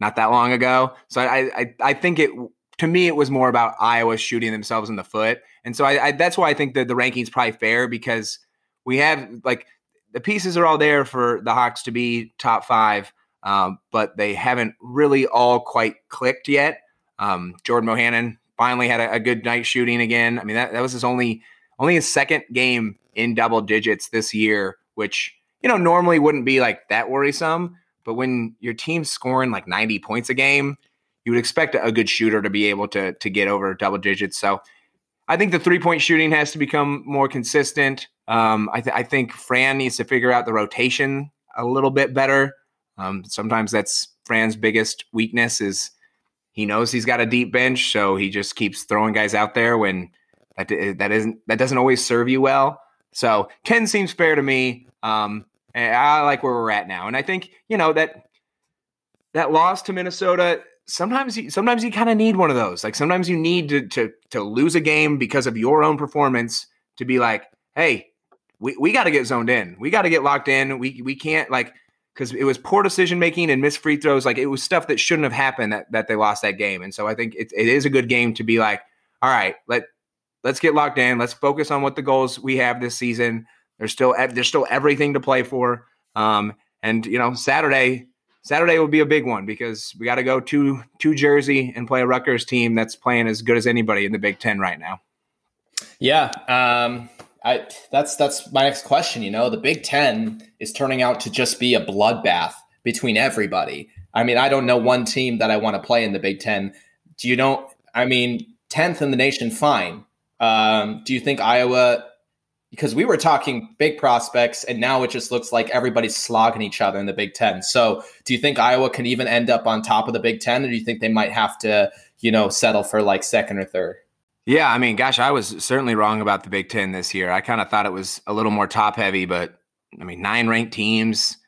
[SPEAKER 2] not that long ago. So I I, I think it to me it was more about Iowa shooting themselves in the foot, and so I, I that's why I think that the ranking's probably fair because we have like the pieces are all there for the Hawks to be top five, um, but they haven't really all quite clicked yet. Um, Jordan Bohannon finally had a, a, good night shooting again. I mean, that, that was his only only his second game in double digits this year, which you know normally wouldn't be like that worrisome. But when your team's scoring like 90 points a game, you would expect a good shooter to be able to to get over double digits. So I think the three point shooting has to become more consistent. Um, I, th- I, think Fran needs to figure out the rotation a little bit better. Um, sometimes that's Fran's biggest weakness is he knows he's got a deep bench, so he just keeps throwing guys out there when that that isn't that doesn't always serve you well. So ten seems fair to me. Um, I like where we're at now, and I think you know that that loss to Minnesota. Sometimes, you, sometimes you kind of need one of those. Like sometimes you need to to to lose a game because of your own performance to be like, hey, we, we got to get zoned in. We got to get locked in. We we can't like because it was poor decision making and missed free throws. Like it was stuff that shouldn't have happened that, that they lost that game. And so I think it, it is a good game to be like, all right, let let's get locked in. Let's focus on what the goals we have this season. There's still there's still everything to play for. Um, and you know Saturday Saturday will be a big one because we got to go to to Jersey and play a Rutgers team that's playing as good as anybody in the Big Ten right now.
[SPEAKER 1] Yeah, um, I, that's that's my next question. You know, the Big Ten is turning out to just be a bloodbath between everybody. I mean, I don't know one team that I want to play in the Big Ten. Do you know? I mean, tenth in the nation, fine. Um, do you think Iowa? Because we were talking big prospects, and now it just looks like everybody's slogging each other in the Big Ten. So, do you think Iowa can even end up on top of the Big Ten, or do you think they might have to, you know, settle for like second or third?
[SPEAKER 2] Yeah, I mean, gosh, I was certainly wrong about the Big Ten this year. I kind of thought it was a little more top heavy, but I mean, nine ranked teams.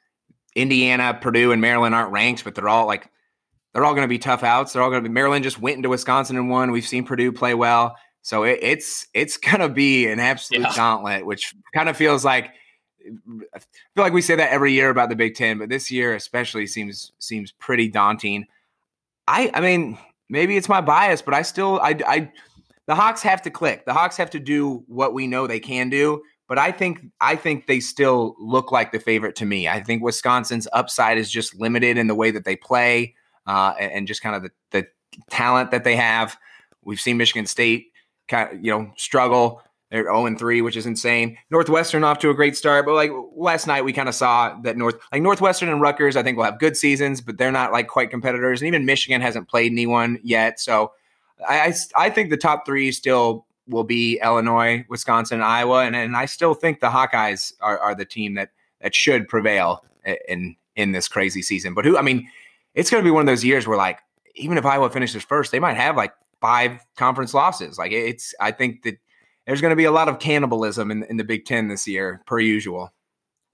[SPEAKER 2] Indiana, Purdue, and Maryland aren't ranked, but they're all like they're all going to be tough outs. They're all going to be. Maryland just went into Wisconsin and won. We've seen Purdue play well, so it, it's it's going to be an absolute yeah. gauntlet, which kind of feels like I feel like we say that every year about the Big Ten, but this year especially seems seems pretty daunting. I I mean, maybe it's my bias, but I still I I the Hawks have to click. The Hawks have to do what we know they can do. But I think I think they still look like the favorite to me. I think Wisconsin's upside is just limited in the way that they play uh, and, just kind of the, the talent that they have. We've seen Michigan State kind of you know struggle. They're 0 and 3, which is insane. Northwestern off to a great start, but like last night we kind of saw that North like Northwestern and Rutgers I think will have good seasons, but they're not like quite competitors. And even Michigan hasn't played anyone yet. So I, I, think the top three still will be Illinois, Wisconsin, Iowa, and, and I still think the Hawkeyes are, are the team that that should prevail in in this crazy season. But who? I mean, it's going to be one of those years where like even if Iowa finishes first, they might have like five conference losses. Like it's, I think that there's going to be a lot of cannibalism in, in the Big Ten this year, per usual.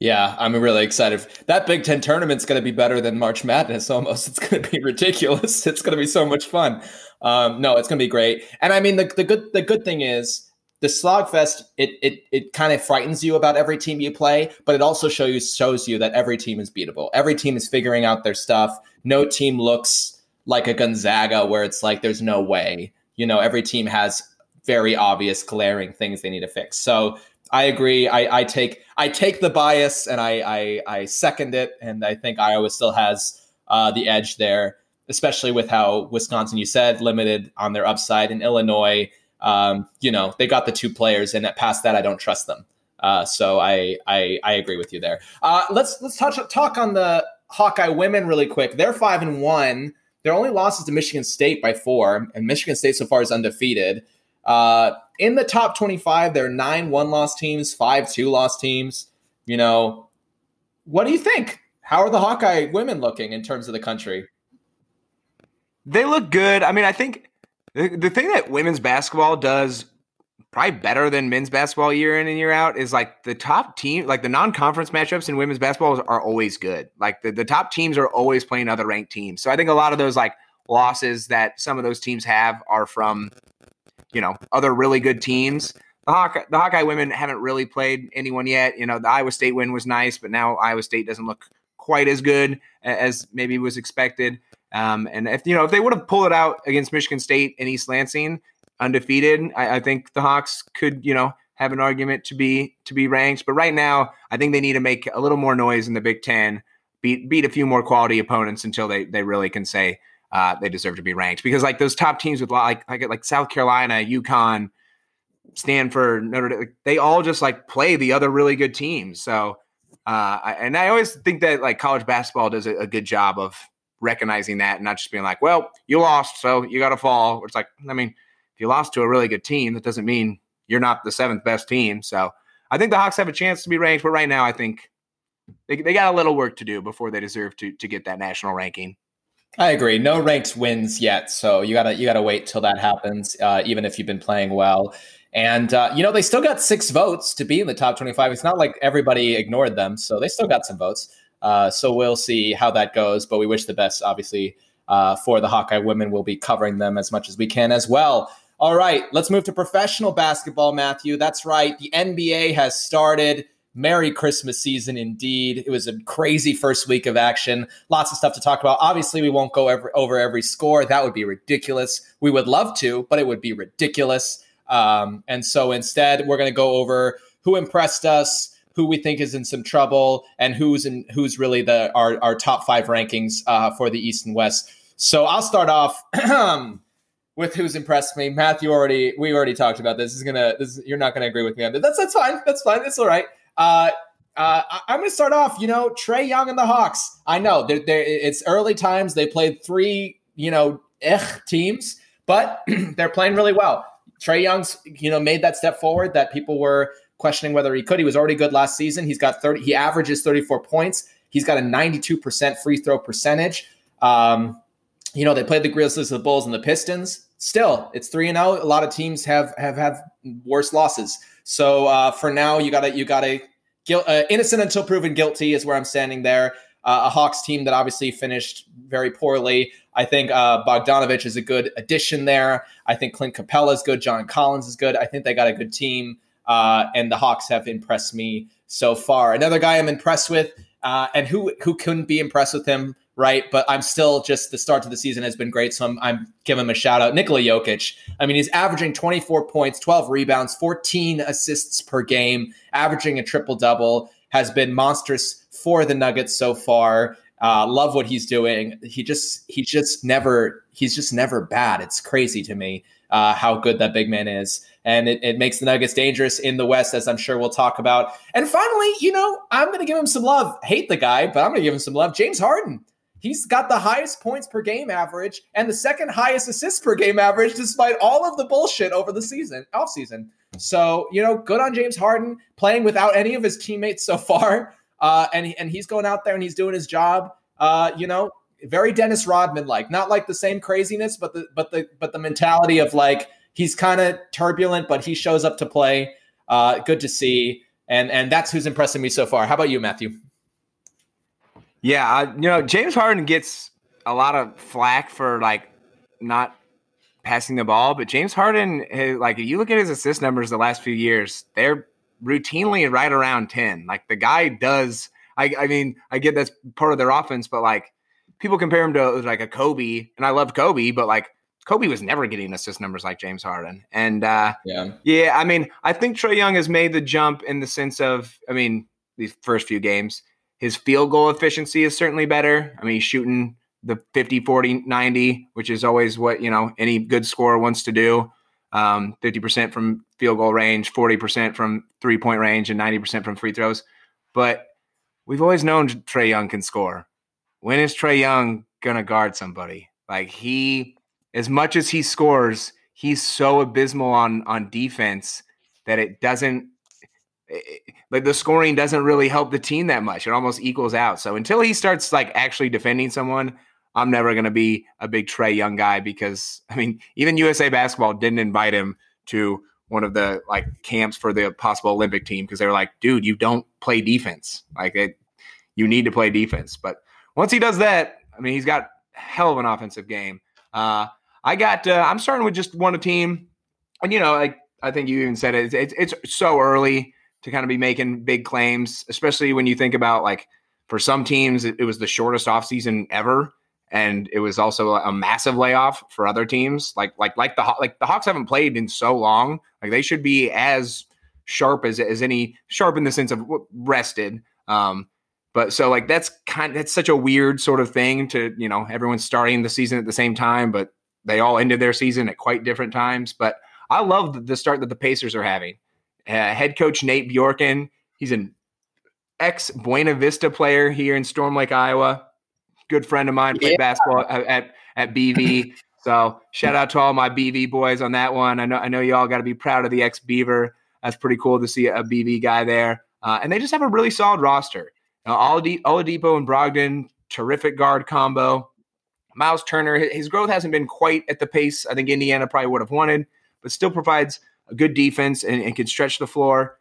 [SPEAKER 1] Yeah, I'm really excited. That Big Ten tournament's going to be better than March Madness almost. It's going to be ridiculous. It's going to be so much fun. Um, no, it's going to be great. And I mean, the, the good the good thing is the Slogfest. It it it kind of frightens you about every team you play, but it also shows you shows you that every team is beatable. Every team is figuring out their stuff. No team looks like a Gonzaga where it's like there's no way. You know, every team has very obvious, glaring things they need to fix. So I agree. I, I take I take the bias and I, I, I second it, and I think Iowa still has uh, the edge there, especially with how Wisconsin, you said, limited on their upside, in Illinois, um, you know, they got the two players, and past that, I don't trust them. Uh, so I, I I agree with you there. Uh, let's let's touch talk on the Hawkeye women really quick. They're five and one. Their only losses to Michigan State by four, and Michigan State so far is undefeated. Uh, in the top 25, there are nine one loss teams, five two loss teams. You know, what do you think? how are the Hawkeye women looking in terms of the country?
[SPEAKER 2] They look good. I mean, I think the, the thing that women's basketball does probably better than men's basketball year in and year out is like the top team, like the non-conference matchups in women's basketball are always good. Like the, the top teams are always playing other ranked teams. So I think a lot of those like losses that some of those teams have are from, you know, other really good teams. The Hawkeye, the Hawkeye women haven't really played anyone yet. You know, the Iowa State win was nice, but now Iowa State doesn't look quite as good as maybe was expected. Um, and if you know if they would have pulled it out against Michigan State and East Lansing undefeated, I, I, think the Hawks could you know have an argument to be to be ranked. But right now, I think they need to make a little more noise in the Big Ten, beat beat a few more quality opponents until they they really can say uh, they deserve to be ranked. Because like those top teams with like like like South Carolina, UConn, Stanford, Notre Dame, they all just like play the other really good teams. So. Uh, and I always think that like college basketball does a, a good job of recognizing that and not just being like, well, you lost, so you got to fall. It's like, I mean, if you lost to a really good team, that doesn't mean you're not the seventh best team. So I think the Hawks have a chance to be ranked, but right now I think they, they got a little work to do before they deserve to to get that national ranking.
[SPEAKER 1] I agree. No ranked wins yet, so you gotta you gotta wait till that happens. Uh, even if you've been playing well, and uh, you know they still got six votes to be in the top twenty-five. It's not like everybody ignored them, so they still got some votes. Uh, so we'll see how that goes. But we wish the best, obviously, uh, for the Hawkeye women. We'll be covering them as much as we can as well. All right, let's move to professional basketball, Matthew. That's right. The NBA has started. Merry Christmas season indeed. It was a crazy first week of action. Lots of stuff to talk about. Obviously, we won't go every, over every score. That would be ridiculous. We would love to, but it would be ridiculous. Um, and so instead, we're going to go over who impressed us, who we think is in some trouble and who's in who's really the our, our top five rankings uh, for the East and West. So I'll start off with who's impressed me. Matthew already we already talked about this. this is gonna this you're not gonna agree with me on that. That's that's fine. That's fine. That's all right. Uh, uh, I'm going to start off. You know, Trae Young and the Hawks. I know they're, they're, it's early times. They played three, you know, eh, teams, but they're playing really well. Trae Young's, you know, made that step forward that people were questioning whether he could. He was already good last season. He's got 30, he averages 34 points. He's got a 92% free throw percentage. Um, you know, they played the Grizzlies, the Bulls, and the Pistons. Still, it's 3 and 0. A lot of teams have have have worse losses. So uh, for now, you gotta you gotta guilt, uh, innocent until proven guilty is where I'm standing there. Uh, a Hawks team that obviously finished very poorly. I think uh, Bogdanovich is a good addition there. I think Clint Capela is good. John Collins is good. I think they got a good team uh, and the Hawks have impressed me so far. Another guy I'm impressed with, uh, and who who couldn't be impressed with him, right? But I'm still just the start to the season has been great, so I'm, I'm giving him a shout out. Nikola Jokic. I mean, he's averaging 24 points, 12 rebounds, 14 assists per game, averaging a triple double. Has been monstrous for the Nuggets so far. Uh, love what he's doing. He just he's just never he's just never bad. It's crazy to me uh, how good that big man is and it, it makes the Nuggets dangerous in the West, as I'm sure we'll talk about. And finally, you know, I'm going to give him some love. Hate the guy, but I'm going to give him some love. James Harden. He's got the highest points per game average and the second highest assists per game average, despite all of the bullshit over the season, off season. So, you know, good on James Harden playing without any of his teammates so far. Uh, and, and he's going out there and he's doing his job. Uh, you know, very Dennis Rodman like, not like the same craziness, but the but the but the mentality of like, he's kind of turbulent, but he shows up to play. Uh, good to see, and and that's who's impressing me so far. How about you, Matthew?
[SPEAKER 2] Yeah, uh, you know James Harden gets a lot of flack for like not passing the ball, but James Harden, like if you look at his assist numbers the last few years, they're routinely right around ten. Like the guy does. I, I mean, I get that's part of their offense, but like people compare him to like a Kobe, and I love Kobe, but like Kobe was never getting assist numbers like James Harden. And uh, yeah, yeah, I mean, I think Trae Young has made the jump in the sense of, I mean, these first few games, his field goal efficiency is certainly better. I mean, he's shooting the 50, 40, 90, which is always what, you know, any good scorer wants to do. Um, 50% from field goal range, 40% from three point range, and 90% from free throws. But we've always known Trae Young can score. When is Trae Young going to guard somebody? Like he as much as he scores, he's so abysmal on on defense that it doesn't like the scoring doesn't really help the team that much. It almost equals out. So until he starts like actually defending someone, I'm never going to be a big Trae Young guy because I mean, even USA Basketball didn't invite him to one of the like camps for the possible Olympic team because they were like, dude, you don't play defense. Like it, you need to play defense. But once he does that, I mean, he's got hell of an offensive game. Uh, I got. Uh, I'm starting with just one team, and you know, like I think you even said it. It's, it's so early to kind of be making big claims, especially when you think about like for some teams, it, it was the shortest offseason ever and it was also a massive layoff for other teams. Like like like the like the Hawks haven't played in so long. Like they should be as sharp as as any sharp in the sense of rested. Um, but so like that's kind that's such a weird sort of thing to you know everyone's starting the season at the same time, but they all ended their season at quite different times. But I love the start that the Pacers are having. Uh, head coach Nate Bjorkgren. he's an ex Buena Vista player here in Storm Lake, Iowa good friend of mine played yeah. basketball at, at, at BV. so shout out to all my BV boys on that one. I know I know you all got to be proud of the ex Beaver. That's pretty cool to see a BV guy there. Uh, and they just have a really solid roster. Now, Oladipo and Brogdon, terrific guard combo. Miles Turner, his growth hasn't been quite at the pace I think Indiana probably would have wanted, but still provides a good defense and, and can stretch the floor.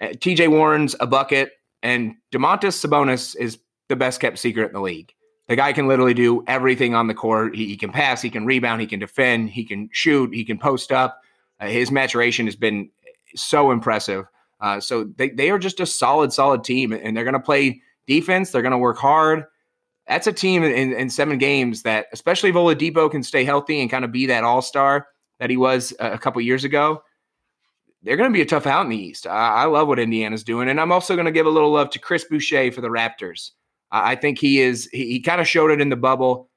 [SPEAKER 2] Uh, TJ Warren's a bucket, and Domantas Sabonis is the best kept secret in the league. The guy can literally do everything on the court. He, he can pass, he can rebound, he can defend, he can shoot, he can post up. Uh, his maturation has been so impressive. Uh, so they, they are just a solid, solid team, and they're going to play defense. They're going to work hard. That's a team in, in seven games that, especially if Oladipo can stay healthy and kind of be that all star that he was a couple years ago, they're going to be a tough out in the East. I, I love what Indiana's doing, and I'm also going to give a little love to Chris Boucher for the Raptors. I think he is. He, he kind of showed it in the bubble,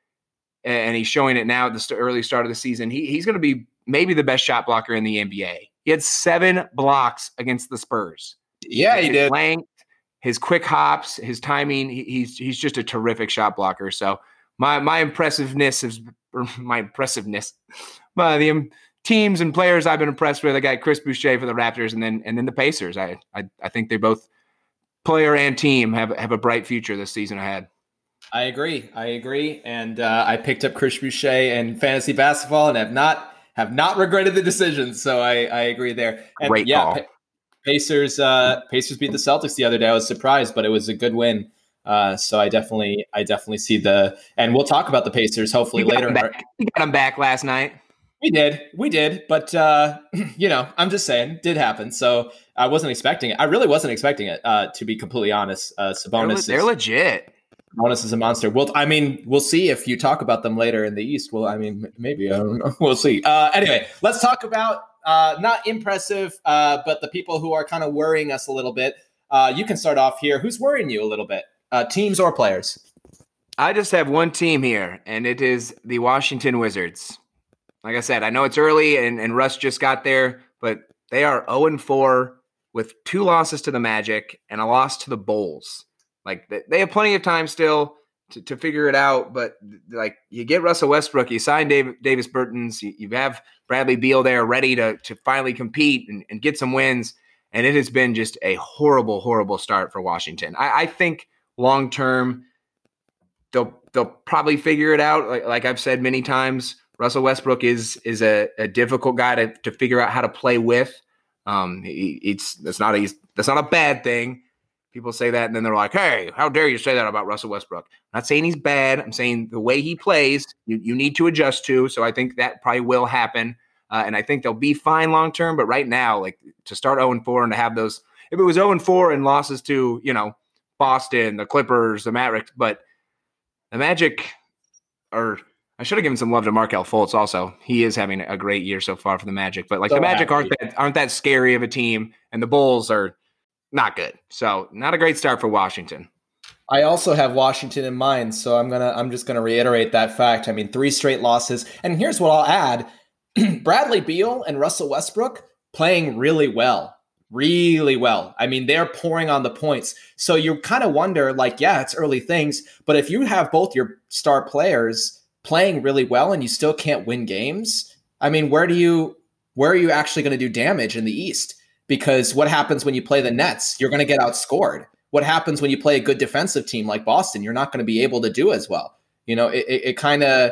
[SPEAKER 2] and he's showing it now at the st- early start of the season. He, he's going to be maybe the best shot blocker in the NBA. He had seven blocks against the Spurs.
[SPEAKER 1] Yeah, he
[SPEAKER 2] his
[SPEAKER 1] did.
[SPEAKER 2] Length, his quick hops, his timing. He, he's he's just a terrific shot blocker. So my my impressiveness is my impressiveness. My the teams and players I've been impressed with. I got Chris Boucher for the Raptors, and then and then the Pacers. I I, I think they both player and team have have a bright future this season ahead.
[SPEAKER 1] I agree. I agree, and uh, I picked up Chris Boucher in fantasy basketball, and have not have not regretted the decision. So I I agree there. And
[SPEAKER 2] Great yeah, call.
[SPEAKER 1] Pacers uh, Pacers beat the Celtics the other day. I was surprised, but it was a good win. Uh, so I definitely I definitely see the and we'll talk about the Pacers hopefully later.
[SPEAKER 2] Him back, got them back last night.
[SPEAKER 1] We did, we did, but uh, you know, I'm just saying, did happen. So I wasn't expecting it. I really wasn't expecting it. Uh, to be completely honest, uh, Sabonis,
[SPEAKER 2] they're, they're legit.
[SPEAKER 1] Sabonis is a monster. Well, I mean, we'll see if you talk about them later in the East. Well, I mean, maybe I don't know. We'll see. Uh, anyway, let's talk about uh, not impressive, uh, but the people who are kind of worrying us a little bit. Uh, you can start off here. Who's worrying you a little bit? Uh, teams or players?
[SPEAKER 2] I just have one team here, and it is the Washington Wizards. Like I said, I know it's early and, and Russ just got there, but they are 0 4 with two losses to the Magic and a loss to the Bulls. Like they have plenty of time still to, to figure it out, but like you get Russell Westbrook, you sign Dave, Davis Bertans, you, you, have Bradley Beal there ready to, to finally compete and, and, get some wins. And it has been just a horrible, horrible start for Washington. I, I think long term, they'll they'll probably figure it out. Like, like I've said many times, Russell Westbrook is is a, a difficult guy to, to figure out how to play with. Um, it's that's not a that's not a bad thing. People say that, and then they're like, "Hey, how dare you say that about Russell Westbrook?" I'm not saying he's bad. I'm saying the way he plays, you, you need to adjust to. So I think that probably will happen, uh, and I think they'll be fine long term. But right now, like to start 0 and 4 and to have those, if it was 0 and 4 and losses to you know Boston, the Clippers, the Mavericks, but the Magic are I should have given some love to Markelle Fultz. Also, he is having a great year so far for the Magic. But like so the Magic happy. aren't that aren't that scary of a team, and the Bulls are not good. So not a great start for Washington.
[SPEAKER 1] I also have Washington in mind, so I'm gonna I'm just gonna reiterate that fact. I mean, three straight losses, and here's what I'll add: Bradley Beal and Russell Westbrook playing really well, really well. I mean, they're pouring on the points. So you kind of wonder, like, yeah, it's early things, but if you have both your star players playing really well and you still can't win games, I mean, where do you where are you actually going to do damage in the East? because what happens when you play the Nets? You're going to get outscored. What happens when you play a good defensive team like Boston? You're not going to be able to do as well. You know, it, it, it kind of,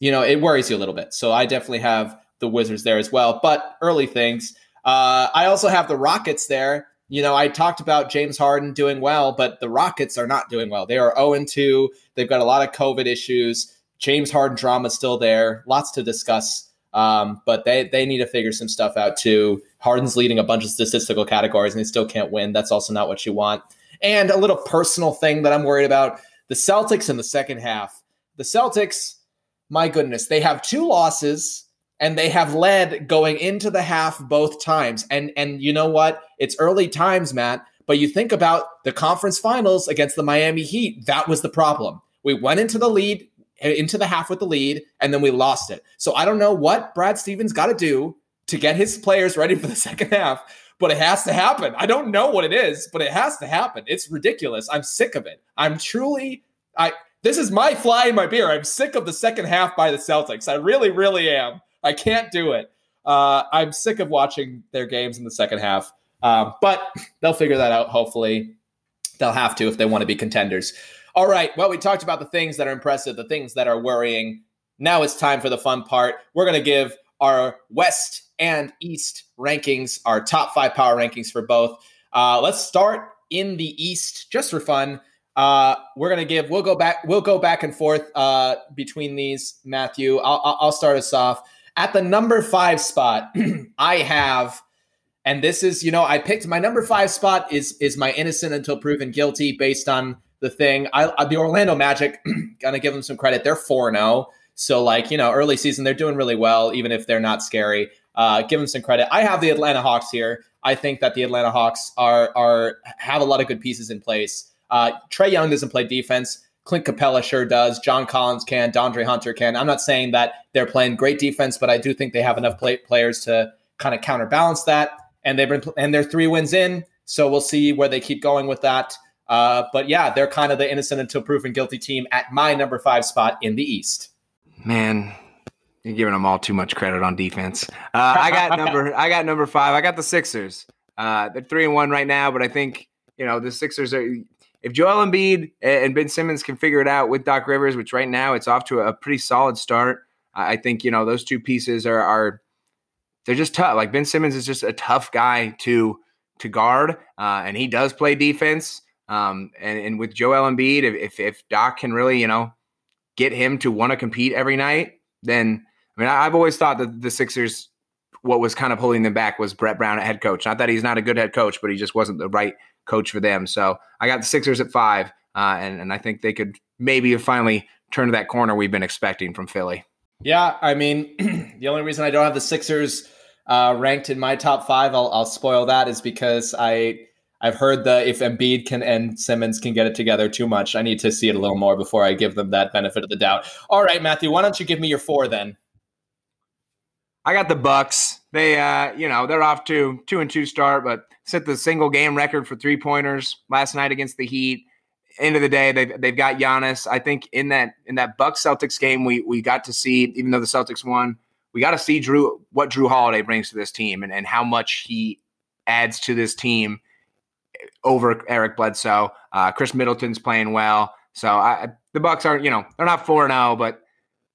[SPEAKER 1] you know, it worries you a little bit. So I definitely have the Wizards there as well. But early things. Uh, I also have the Rockets there. You know, I talked about James Harden doing well, but the Rockets are not doing well. They are 0 2. They've got a lot of COVID issues. James Harden drama still there. Lots to discuss. Um, but they they need to figure some stuff out too. Harden's leading a bunch of statistical categories and he still can't win. That's also not what you want. And a little personal thing that I'm worried about: the Celtics in the second half. The Celtics, my goodness, they have two losses and they have led going into the half both times. And and you know what? It's early times, Matt. But you think about the conference finals against the Miami Heat. That was the problem. We went into the lead into the half with the lead, and then we lost it. So I don't know what Brad Stevens got to do to get his players ready for the second half, but it has to happen. I don't know what it is, but it has to happen. It's ridiculous. I'm sick of it. I'm truly I this is my fly in my beer. I'm sick of the second half by the Celtics. I really, really am. I can't do it. Uh, I'm sick of watching their games in the second half. Um, but they'll figure that out. Hopefully, they'll have to if they want to be contenders. All right. Well, we talked about the things that are impressive, the things that are worrying. Now it's time for the fun part. We're going to give our West and East rankings, our top five power rankings for both. Uh, let's start in the East just for fun. Uh, we're gonna give. We'll go back. We'll go back and forth uh, between these. Matthew, I'll, I'll start us off at the number five spot. I have, and this is, you know, I picked my number five spot is is my innocent until proven guilty based on the thing. I, I the Orlando Magic, gonna give them some credit. They're four zero. Oh. So like you know, early season they're doing really well, even if they're not scary. Uh, give them some credit. I have the Atlanta Hawks here. I think that the Atlanta Hawks are are have a lot of good pieces in place. Uh, Trae Young doesn't play defense. Clint Capela sure does. John Collins can. De'Andre Hunter can. I'm not saying that they're playing great defense, but I do think they have enough play- players to kind of counterbalance that. And they've been and they're three wins in, so we'll see where they keep going with that. Uh, but yeah, they're kind of the innocent until proven guilty team at my number five spot in the East.
[SPEAKER 2] Man, you're giving them all too much credit on defense. Uh, I got number I got number five. I got the Sixers. Uh, they're three and one right now, but I think you know the Sixers are. If Joel Embiid and Ben Simmons can figure it out with Doc Rivers, which right now it's off to a pretty solid start, I think you know those two pieces are are they're just tough. Like Ben Simmons is just a tough guy to to guard, uh, and he does play defense. Um, and, and with Joel Embiid, if, if, Doc can really, you know, get him to want to compete every night, then I mean, I've always thought that the Sixers, what was kind of holding them back was Brett Brown at head coach. Not that he's not a good head coach, but he just wasn't the right coach for them. So I got the Sixers at five, uh, and and I think they could maybe finally turn to that corner we've been expecting from Philly.
[SPEAKER 1] Yeah, I mean, the only reason I don't have the Sixers uh, ranked in my top five, I'll, I'll spoil that, is because I I've heard that if Embiid can and Simmons can get it together too much, I need to see it a little more before I give them that benefit of the doubt. All right, Matthew, why don't you give me your four then?
[SPEAKER 2] I got the Bucks. They, uh, you know, they're off to two and two start, but set the single game record for three pointers last night against the Heat. End of the day, they've they've got Giannis. I think in that in that Bucks Celtics game, we we got to see, even though the Celtics won, we got to see Jrue what Jrue Holiday brings to this team and and how much he adds to this team over Eric Bledsoe. Uh, Khris Middleton's playing well, so I, the Bucks aren't you know they're not four zero, oh, but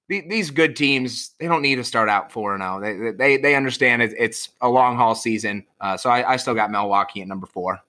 [SPEAKER 2] the, these good teams they don't need to start out four and zero. Oh. They, they they understand it, it's a long haul season. Uh, so I, I still got Milwaukee at number four.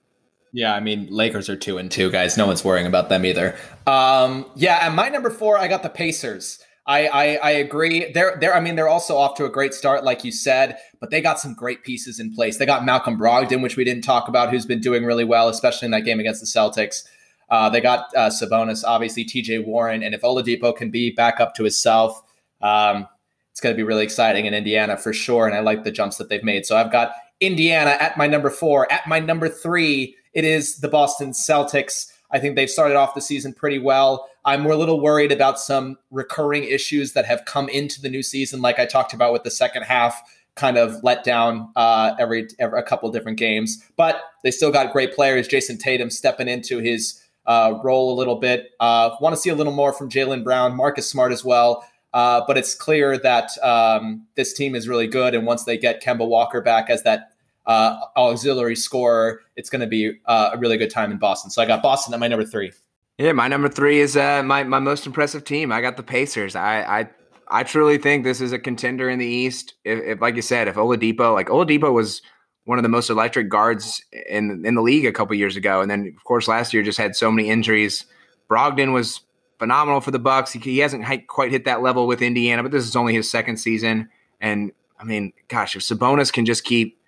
[SPEAKER 1] Yeah, I mean Lakers are two and two guys. No one's worrying about them either. Um, yeah, at my number four, I got the Pacers. I, I, I agree. They're they're I mean they're also off to a great start, like you said, but they got some great pieces in place. They got Malcolm Brogdon, which we didn't talk about, who's been doing really well, especially in that game against the Celtics. Uh, they got uh, Sabonis, obviously T.J. Warren, and if Oladipo can be back up to himself, um, it's going to be really exciting in Indiana for sure. And I like the jumps that they've made. So I've got Indiana at my number four. At my number three, it is the Boston Celtics. I think they've started off the season pretty well. I'm a little worried about some recurring issues that have come into the new season, like I talked about with the second half kind of let down uh, every, every a couple different games. But they still got great players. Jayson Tatum stepping into his uh, role a little bit. Uh, Want to see a little more from Jaylen Brown, Marcus Smart as well. Uh, but it's clear that um, this team is really good, and once they get Kemba Walker back as that uh, auxiliary scorer. It's going to be uh, a really good time in Boston. So I got Boston at my number three.
[SPEAKER 2] Yeah, my number three is uh, my my most impressive team. I got the Pacers. I I, I truly think this is a contender in the East. If, if, like you said, if Oladipo, like Oladipo was one of the most electric guards in in the league a couple years ago, and then of course last year just had so many injuries. Brogdon was phenomenal for the Bucks. He, he hasn't quite hit that level with Indiana, but this is only his second season. And I mean, gosh, if Sabonis can just keep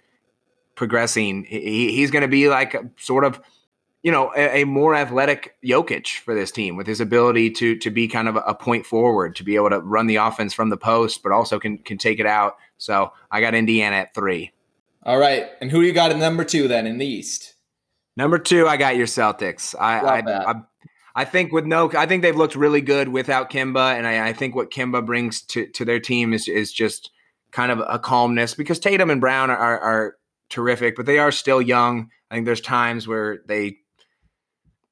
[SPEAKER 2] progressing, he, he's going to be like a, sort of, you know, a, a, more athletic Jokic for this team with his ability to to be kind of a point forward, to be able to run the offense from the post, but also can can take it out. So I got Indiana at three.
[SPEAKER 1] All right, and who do you got at number two then in the East?
[SPEAKER 2] Number two, I got your Celtics. I I, I, I think with no, I think they've looked really good without Kemba, and I, I think what Kemba brings to to their team is is just kind of a calmness because Tatum and Brown are, are, are terrific, but they are still young. I think there's times where they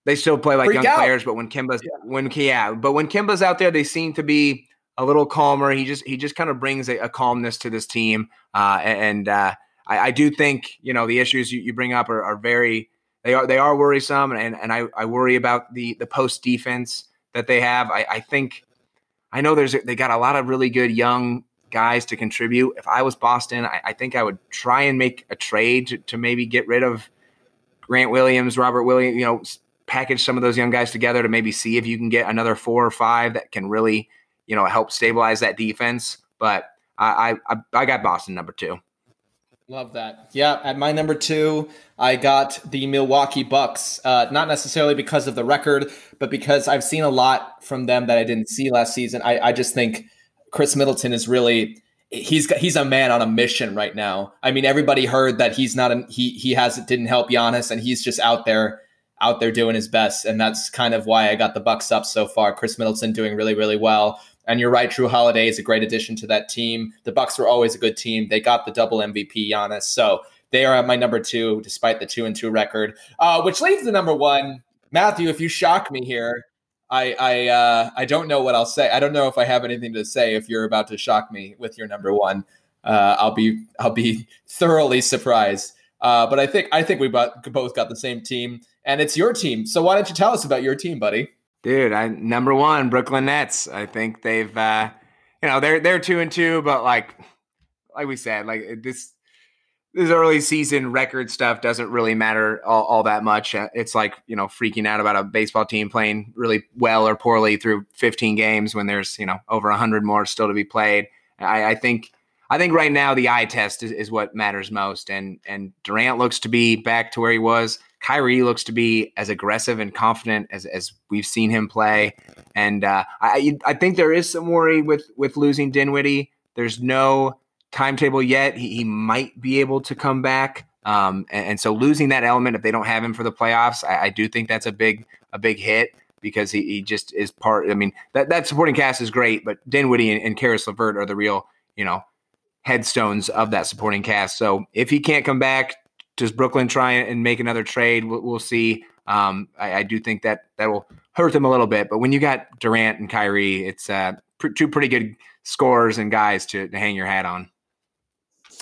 [SPEAKER 2] they still play like Freak young out. players, but when Kemba's yeah. when yeah, but when Kemba's out there, they seem to be a little calmer. He just he just kind of brings a, a calmness to this team, uh, and uh, I, I, do think you know the issues you, you bring up are, are, very they are they are worrisome, and and I, I worry about the the post defense that they have. I, I think I know there's they got a lot of really good young guys to contribute. If I was Boston, I, I think I would try and make a trade to, to, maybe get rid of Grant Williams, Robert Williams, you know, package some of those young guys together to maybe see if you can get another four or five that can really, you know, help stabilize that defense. But I I, I got Boston number two.
[SPEAKER 1] Love that. Yeah, at my number two, I got the Milwaukee Bucks. Uh, not necessarily because of the record, but because I've seen a lot from them that I didn't see last season. I, I just think – Khris Middleton is really he's he's a man on a mission right now. I mean, everybody heard that he's not a, he he has didn't help Giannis, and he's just out there out there doing his best, and that's kind of why I got the Bucks up so far. Khris Middleton doing really really well, and you're right, Jrue Holiday is a great addition to that team. The Bucks were always a good team. They got the double MVP Giannis, so they are at my number two despite the two and two record, uh, which leaves the number one. Matthew, if you shock me here, I I uh, I don't know what I'll say. I don't know if I have anything to say. If you're about to shock me with your number one, uh, I'll be I'll be thoroughly surprised. Uh, but I think I think we both got the same team, and it's your team. So why don't you tell us about your team, buddy?
[SPEAKER 2] Dude, I number one Brooklyn Nets. I think they've uh, you know they're they're two and two, but like like we said, like this this early season record stuff doesn't really matter all, all, that much. Uh, it's like, you know, freaking out about a baseball team playing really well or poorly through 15 games when there's, you know, over 100 more still to be played. I, I think I think right now the eye test is, is what matters most. And and Durant looks to be back to where he was. Kyrie looks to be as aggressive and confident as, as we've seen him play. And uh, I I think there is some worry with with losing Dinwiddie. There's no timetable yet. He, he might be able to come back. Um, and, and, so losing that element, if they don't have him for the playoffs, I, I do think that's a big a big hit because he, he just is part. I mean, that, that supporting cast is great, but Dinwiddie and, and Caris LeVert are the real, you know, headstones of that supporting cast. So if he can't come back, does Brooklyn try and make another trade? We'll, we'll see. Um, I, I, do think that that will hurt them a little bit. But when you got Durant and Kyrie, it's uh, pr- two pretty good scorers and guys to, to hang your hat on.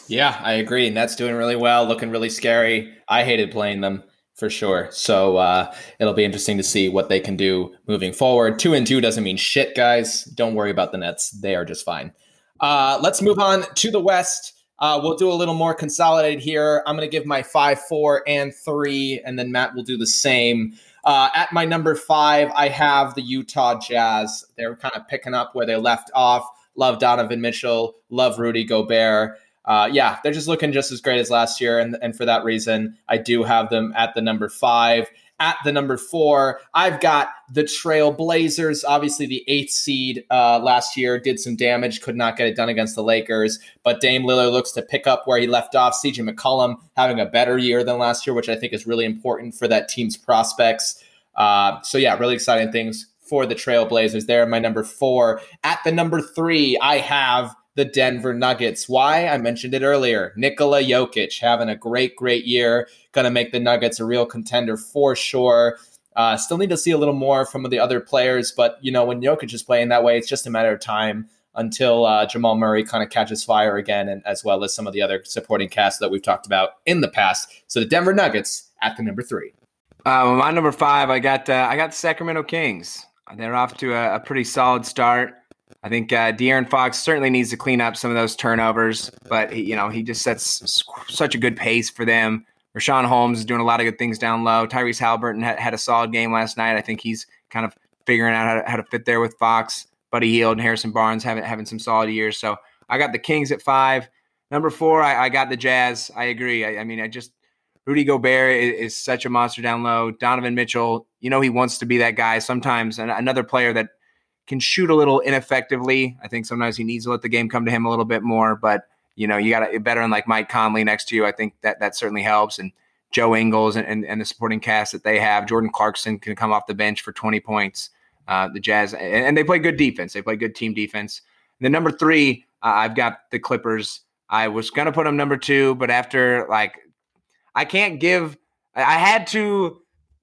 [SPEAKER 1] Yeah, I agree. And that's doing really well, looking really scary. I hated playing them for sure. So uh, it'll be interesting to see what they can do moving forward. Two and two doesn't mean shit, guys. Don't worry about the Nets; they are just fine. Uh, let's move on to the West. Uh, we'll do a little more consolidated here. I'm going to give my five, four, and three, and then Matt will do the same. Uh, at my number five, I have the Utah Jazz. They're kind of picking up where they left off. Love Donovan Mitchell. Love Rudy Gobert uh, yeah, they're just looking just as great as last year. And, and for that reason, I do have them at the number five. At the number four, I've got the Trail Blazers. Obviously, the eighth seed uh, last year did some damage, could not get it done against the Lakers. But Dame Lillard looks to pick up where he left off. CJ McCollum having a better year than last year, which I think is really important for that team's prospects. Uh, so, yeah, really exciting things for the Trailblazers. They're my number four. At the number three, I have the Denver Nuggets. Why? I mentioned it earlier. Nikola Jokic having a great, great year. Going to make the Nuggets a real contender for sure. Uh, still need to see a little more from the other players, but you know when Jokic is playing that way, it's just a matter of time until uh, Jamal Murray kind of catches fire again, and as well as some of the other supporting cast that we've talked about in the past. So the Denver Nuggets at the number three.
[SPEAKER 2] Uh, my number five, I got uh, I got the Sacramento Kings. They're off to a, a pretty solid start. I think uh, De'Aaron Fox certainly needs to clean up some of those turnovers, but he, you know he just sets such a good pace for them. Richaun Holmes is doing a lot of good things down low. Tyrese Haliburton had, had a solid game last night. I think he's kind of figuring out how to, how to fit there with Fox. Buddy Hield and Harrison Barnes having having some solid years. So I got the Kings at five. Number four, I, I got the Jazz. I agree. I, I, mean, I just Rudy Gobert is, is, such a monster down low. Donovan Mitchell, you know, he wants to be that guy. Sometimes and another player that can shoot a little ineffectively. I think sometimes he needs to let the game come to him a little bit more. But you know, you got a veteran like Mike Conley next to you. I think that that certainly helps. And Joe Ingles and, and, and the supporting cast that they have. Jordan Clarkson can come off the bench for 20 points. Uh, the Jazz, and, and, they play good defense. They play good team defense. And then number three, uh, I've got the Clippers. I was gonna put them number two, but after like, I can't give. I had to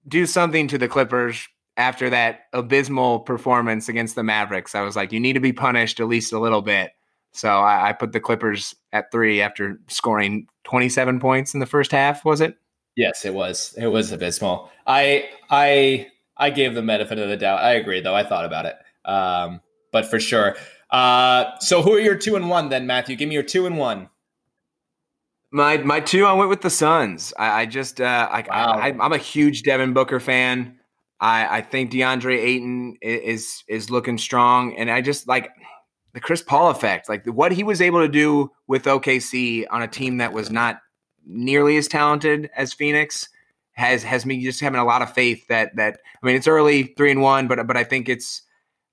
[SPEAKER 2] do something to the Clippers after that abysmal performance against the Mavericks. I was like, you need to be punished at least a little bit. So I, I put the Clippers at three after scoring 27 points in the first half. Was it?
[SPEAKER 1] Yes, it was. It was abysmal. I I I gave the benefit of the doubt. I agree, though. I thought about it, um, but for sure. Uh, so, who are your two and one then, Matthew? Give me your two and one.
[SPEAKER 2] My my two, I went with the Suns. I, I just uh, I, wow. I, I'm a huge Devin Booker fan. I I think DeAndre Ayton is is looking strong, and I just like the Chris Paul effect, like what he was able to do with OKC on a team that was not nearly as talented as Phoenix has has me just having a lot of faith that that I mean it's early three and one, but but I think it's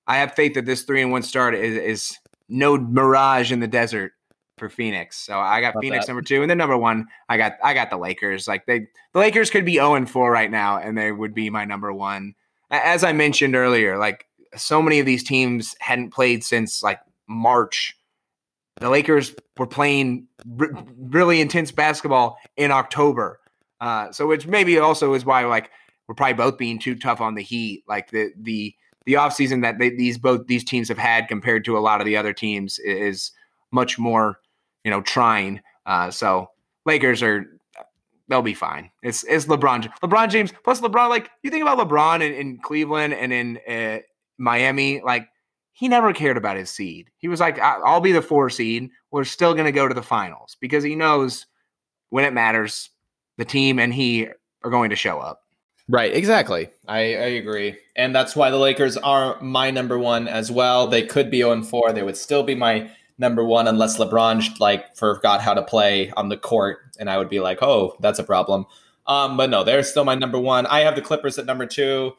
[SPEAKER 2] I have faith that this three and one start is, is no mirage in the desert for Phoenix. So I got Love Phoenix that. number two, and then number one, I got I got the Lakers. Like they the Lakers could be zero oh and four right now, and they would be my number one. As I mentioned earlier, like so many of these teams hadn't played since like March. The Lakers were playing r- really intense basketball in October. Uh, so which maybe also is why like we're probably both being too tough on the Heat. Like the the the offseason that they, these both these teams have had compared to a lot of the other teams is much more you know trying. Uh, so Lakers are they'll be fine. It's it's LeBron LeBron James plus LeBron. Like you think about LeBron in, in Cleveland and in uh, Miami, like he never cared about his seed. He was like, I'll be the four seed. We're still going to go to the finals because he knows when it matters, the team and he are going to show up.
[SPEAKER 1] Right, exactly. I, I agree. And that's why the Lakers are my number one as well. They could be 0 4. They would still be my number one unless LeBron like forgot how to play on the court. And I would be like, oh, that's a problem. Um, but no, they're still my number one. I have the Clippers at number two.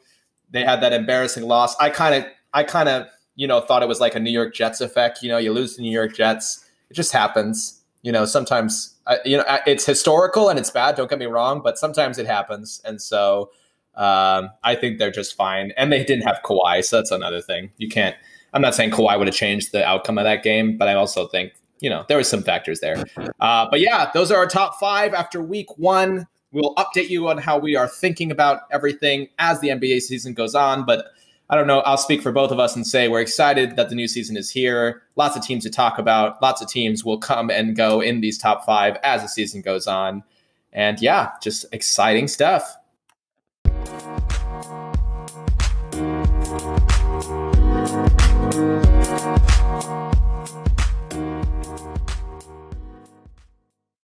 [SPEAKER 1] They had that embarrassing loss. I kind of, I kind of, you know, thought it was like a New York Jets effect. You know, you lose the New York Jets. It just happens. You know, sometimes you know, it's historical and it's bad. Don't get me wrong, but sometimes it happens, and so um, I think they're just fine. And they didn't have Kawhi, so that's another thing. You can't. I'm not saying Kawhi would have changed the outcome of that game, but I also think you know there was some factors there. Uh, but yeah, those are our top five after week one. We'll update you on how we are thinking about everything as the NBA season goes on, but I don't know. I'll speak for both of us and say we're excited that the new season is here. Lots of teams to talk about. Lots of teams will come and go in these top five as the season goes on. And yeah, just exciting stuff.